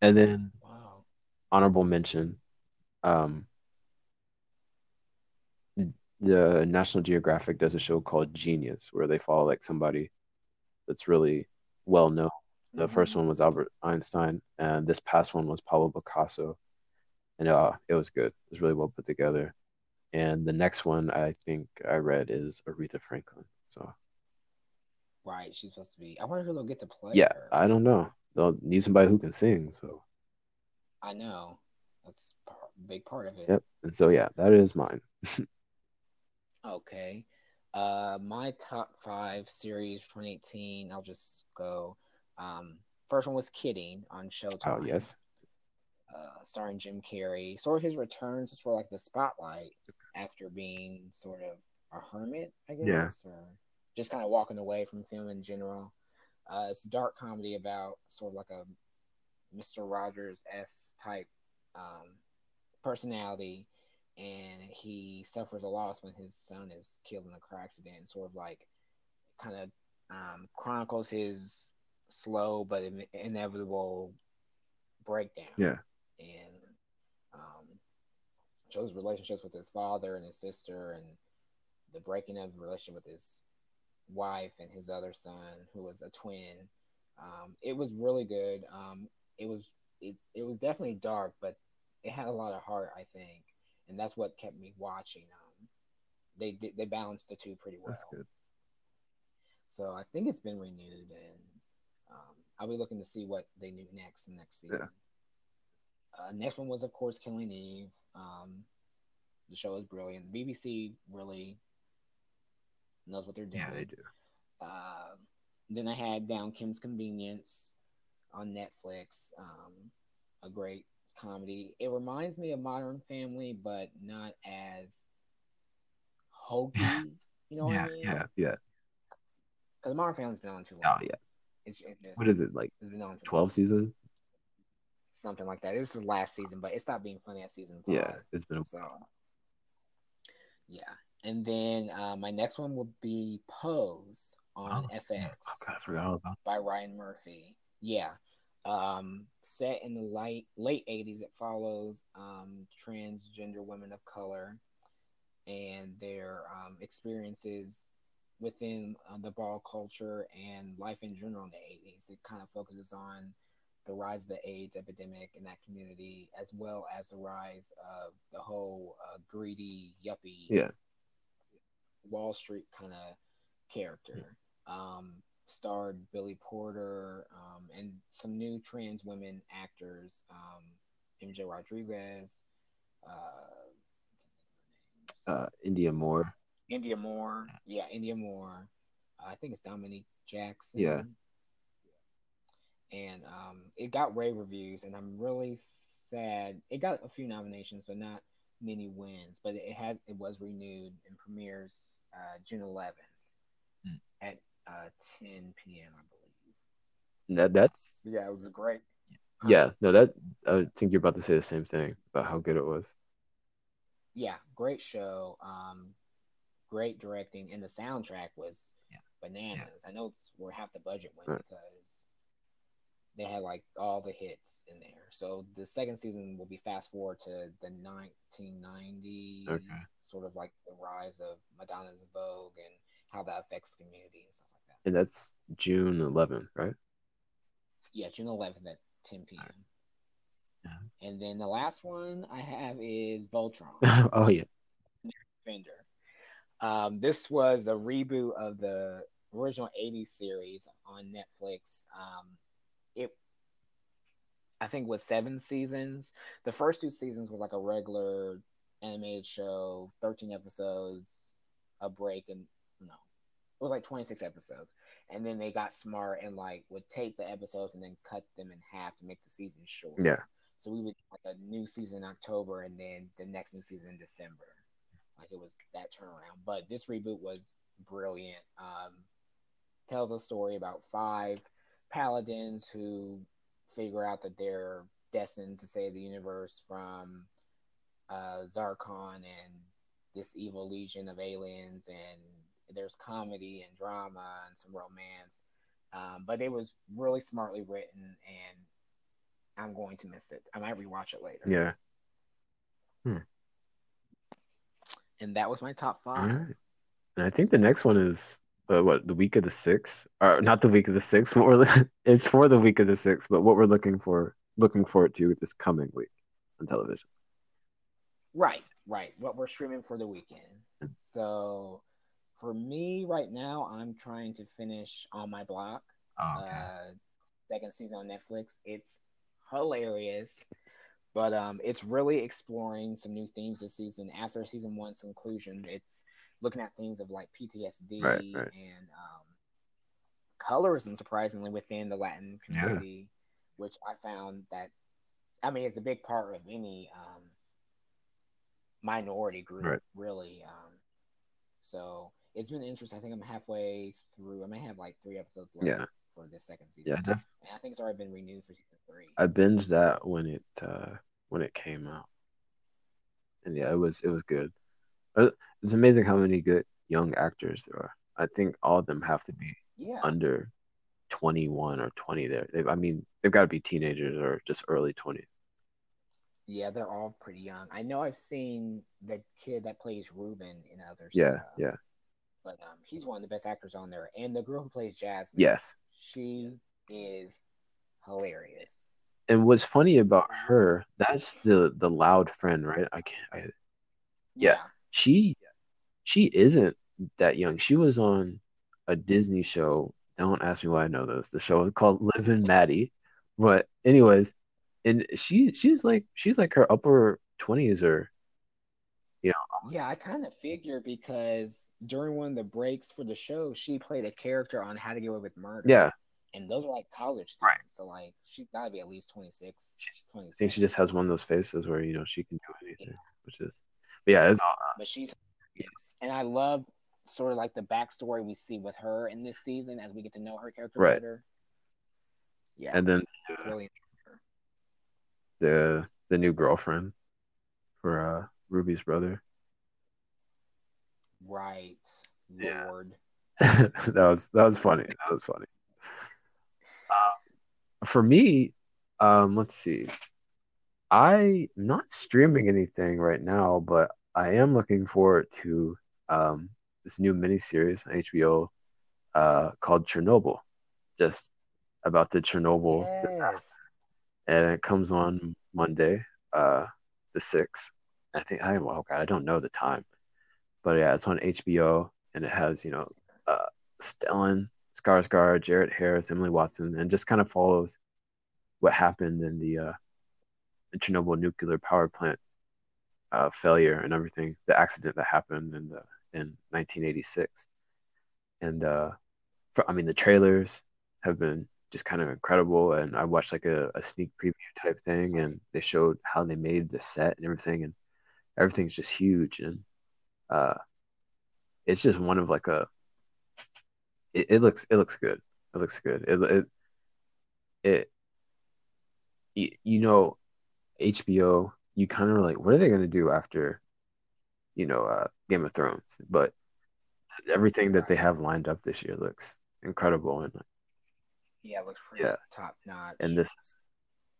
And then wow. honorable mention, um, the National Geographic does a show called Genius where they follow like somebody that's really well known. The mm-hmm. first one was Albert Einstein, and this past one was Pablo Picasso, and uh, it was good. It was really well put together. And the next one I think I read is Aretha Franklin. So, right, she's supposed to be. I wonder who they'll get to play. Yeah, her. I don't know. They'll need somebody who can sing. So, I know that's a big part of it. Yep. And so yeah, that is mine. <laughs> Okay. Uh, my top five series 2018. I'll just go. Um, first one was Kidding on Showtime. Oh yes. Uh, starring Jim Carrey. Sort of his returns is for like the spotlight after being sort of a hermit, I guess, yeah. or just kind of walking away from film in general. Uh, it's a dark comedy about sort of like a Mister Rogers s type um, personality and he suffers a loss when his son is killed in a car accident. Sort of like, kind of um, chronicles his slow but in- inevitable breakdown. Yeah, and um, shows relationships with his father and his sister, and the breaking of the relationship with his wife and his other son, who was a twin. Um, it was really good. Um, it was it, it was definitely dark, but it had a lot of heart. I think and that's what kept me watching. Um, they they balanced the two pretty well. That's good. So I think it's been renewed, and um, I'll be looking to see what they do next next season. Yeah. Uh, next one was, of course, Killing Eve. Um, the show is brilliant. BBC really knows what they're doing. Yeah, they do. Uh, then I had Down Kim's Convenience on Netflix. Um, a great comedy. It reminds me of Modern Family, but not as hokey. You know yeah, what I mean? Yeah, yeah. Because Modern Family's been on too long. Oh yeah. It's, it's just, what is it like? It's been on twelve seasons. Something like that. This is the last season, but it stopped being funny at season five. Yeah, it's been A- so. Yeah, and then uh, my next one will be Pose on Oh, FX Oh god, I forgot all about. by Ryan Murphy. Yeah. Um, set in the late late eighties, it follows um, transgender women of color and their um, experiences within uh, the ball culture and life in general in the eighties. It kind of focuses on the rise of the AIDS epidemic in that community, as well as the rise of the whole uh, greedy yuppie Yeah. Wall Street kind of character. Um, starred Billy Porter um, and some new trans women actors, um, MJ Rodriguez, uh, Uh, India Moore. India Moore. Yeah, India Moore. Uh, I think it's Dominique Jackson. Yeah. And um, it got rave reviews, and I'm really sad. It got a few nominations, but not many wins. But it has it was renewed and premieres uh, June 11th Hmm. at uh, 10 p.m. I believe. That that's Yeah, it was great. yeah. No, that I think you're about to say the same thing about how good it was. yeah, great show. Um, great directing, and the soundtrack was Yeah. bananas. I know it's where half the budget went Right. because they had like all the hits in there. So the second season will be fast forward to the 1990, Okay. sort of like the rise of Madonna's Vogue and how that affects the community and stuff like that. And that's June 11th, right? Yeah, June 11th at 10 p.m. Yeah. And then the last one I have is Voltron. <laughs> oh yeah. Fender. Um, this was a reboot of the original 80s series on Netflix. Um, it, I think, was seven seasons. The first two seasons was like a regular animated show, 13 episodes, a break, and was like 26 episodes. And then they got smart and like would take the episodes and then cut them in half to make the season short. Yeah. So we would like a new season in October and then the next new season in December. Like it was that turnaround. But this reboot was brilliant. Um, tells a story about five paladins who figure out that they're destined to save the universe from uh, Zarkon and this evil legion of aliens. And there's comedy and drama and some romance. Um, but it was really smartly written and I'm going to miss it. I might rewatch it later. Yeah. And that was my top five. right. And I think the next one is uh, what the week of the sixth, or not the week of the sixth. <laughs> What we're it's for the week of the sixth, but what we're looking for, looking forward to this coming week on television. Right, right. What we're streaming for the weekend. So for me right now, I'm trying to finish on my block. Oh, Uh, second season on Netflix. It's hilarious, but um, it's really exploring some new themes this season. After season one's conclusion, it's looking at things of like PTSD Right, right. and um, colorism, surprisingly, within the Latin Yeah. community, which I found that, I mean, it's a big part of any um, minority group, Right. really. Um, so it's been interesting. I think I'm halfway through. I may have like three episodes left Yeah. for this second season. Yeah, def- And I think it's already been renewed for season three. I binged that when it uh when it came out, and yeah, it was it was good. Uh, It's amazing how many good young actors there are. I think all of them have to be yeah. under twenty one or twenty. There, they, I mean, they've got to be teenagers or just early twenties. Yeah, they're all pretty young. I know I've seen the kid that plays Ruben in others. Yeah, yeah, But um, he's one of the best actors on there. And the girl who plays Jasmine, yes. she is hilarious. And what's funny about her? That's the the loud friend, right? I can't. I, Yeah. she she isn't that young. She was on a Disney show. Don't ask me why I know this. The show is called Liv and Maddie. But anyways, and she she's like she's like her upper twenties or Yeah, I kind of figured because during one of the breaks for the show, she played a character on How to Get Away with Murder. yeah. And those are like college students. Right. So, like, she's got to be at least 26, I 27. think she just has one of those faces where you know she can do anything, which is but yeah, it's all but she's yes. and I love sort of like the backstory we see with her in this season as we get to know her character Right. better. Yeah, and then really. the the new girlfriend for uh Ruby's brother. Right, Yeah. <laughs> That was that was funny. That was funny. Uh, for me, um, let's see. I'm not streaming anything right now, but I am looking forward to um, this new miniseries on HBO uh, called Chernobyl, just about the Chernobyl Yes. disaster, and it comes on Monday, uh, the sixth. I think I well, God, I don't know the time, but yeah, it's on HBO, and it has you know uh, Stellan Skarsgård, Jared Harris, Emily Watson, and just kind of follows what happened in the uh, Chernobyl nuclear power plant uh, failure and everything, the accident that happened in the in 1986. And uh, for, I mean, the trailers have been just kind of incredible. And I watched like a, a sneak preview type thing, and they showed how they made the set and everything, and everything's just huge. And uh, it's just one of like a. It, it looks it looks good. It looks good. It it it. You, know, HBO. You kind of like, what are they going to do after, you know, uh, Game of Thrones? But everything that they have lined up this year looks incredible, and Yeah, it looks pretty Yeah. top notch. and this.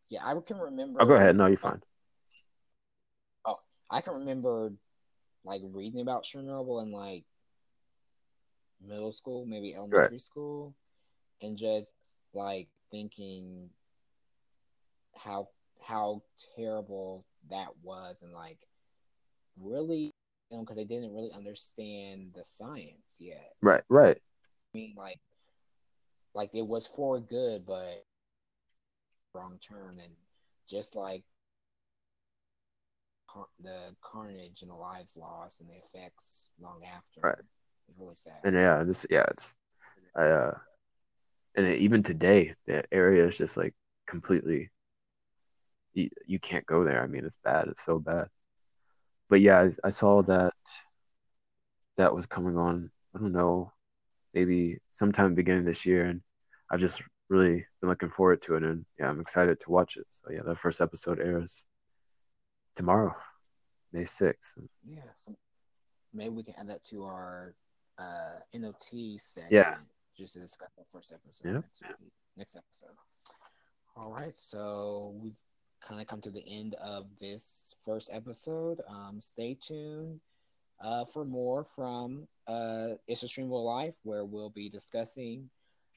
yeah, I can remember. Oh, go ahead. No, you're fine. I can remember like reading about Chernobyl in like middle school, maybe elementary school, and just like thinking how how terrible that was, and like really, you know, because they didn't really understand the science yet. Right, right. I mean, like, like it was for good, but wrong turn, and just like the carnage and the lives lost and the effects long after. Right. It's really sad. And yeah, this yeah, it's I uh and even today the area is just like completely you, you can't go there. I mean, it's bad. It's so bad. But yeah, I, I saw that that was coming on. I don't know, maybe sometime beginning this year, and I've just really been looking forward to it. And yeah, I'm excited to watch it. So yeah, the first episode airs tomorrow, May sixth. yeah, so maybe we can add that to our uh, NOT segment. Yeah. Just to discuss the first episode Yeah. next week, next episode. All right, so we've kind of come to the end of this first episode. Um, stay tuned uh, for more from uh, It's a Streamable Life, where we'll be discussing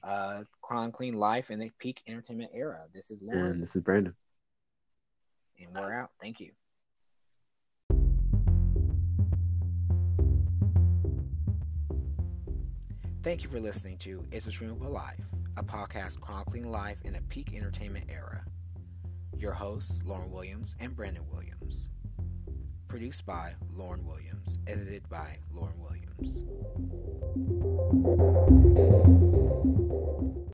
uh, chronicling life in the peak entertainment era. This is Lorin, And this is Brandon. and we're out. Thank you. Thank you for listening to It's a Streamable Life, a podcast chronicling life in a peak entertainment era. Your hosts, Lorin Williams and Brandon Williams. Produced by Lorin Williams, edited by Lorin Williams.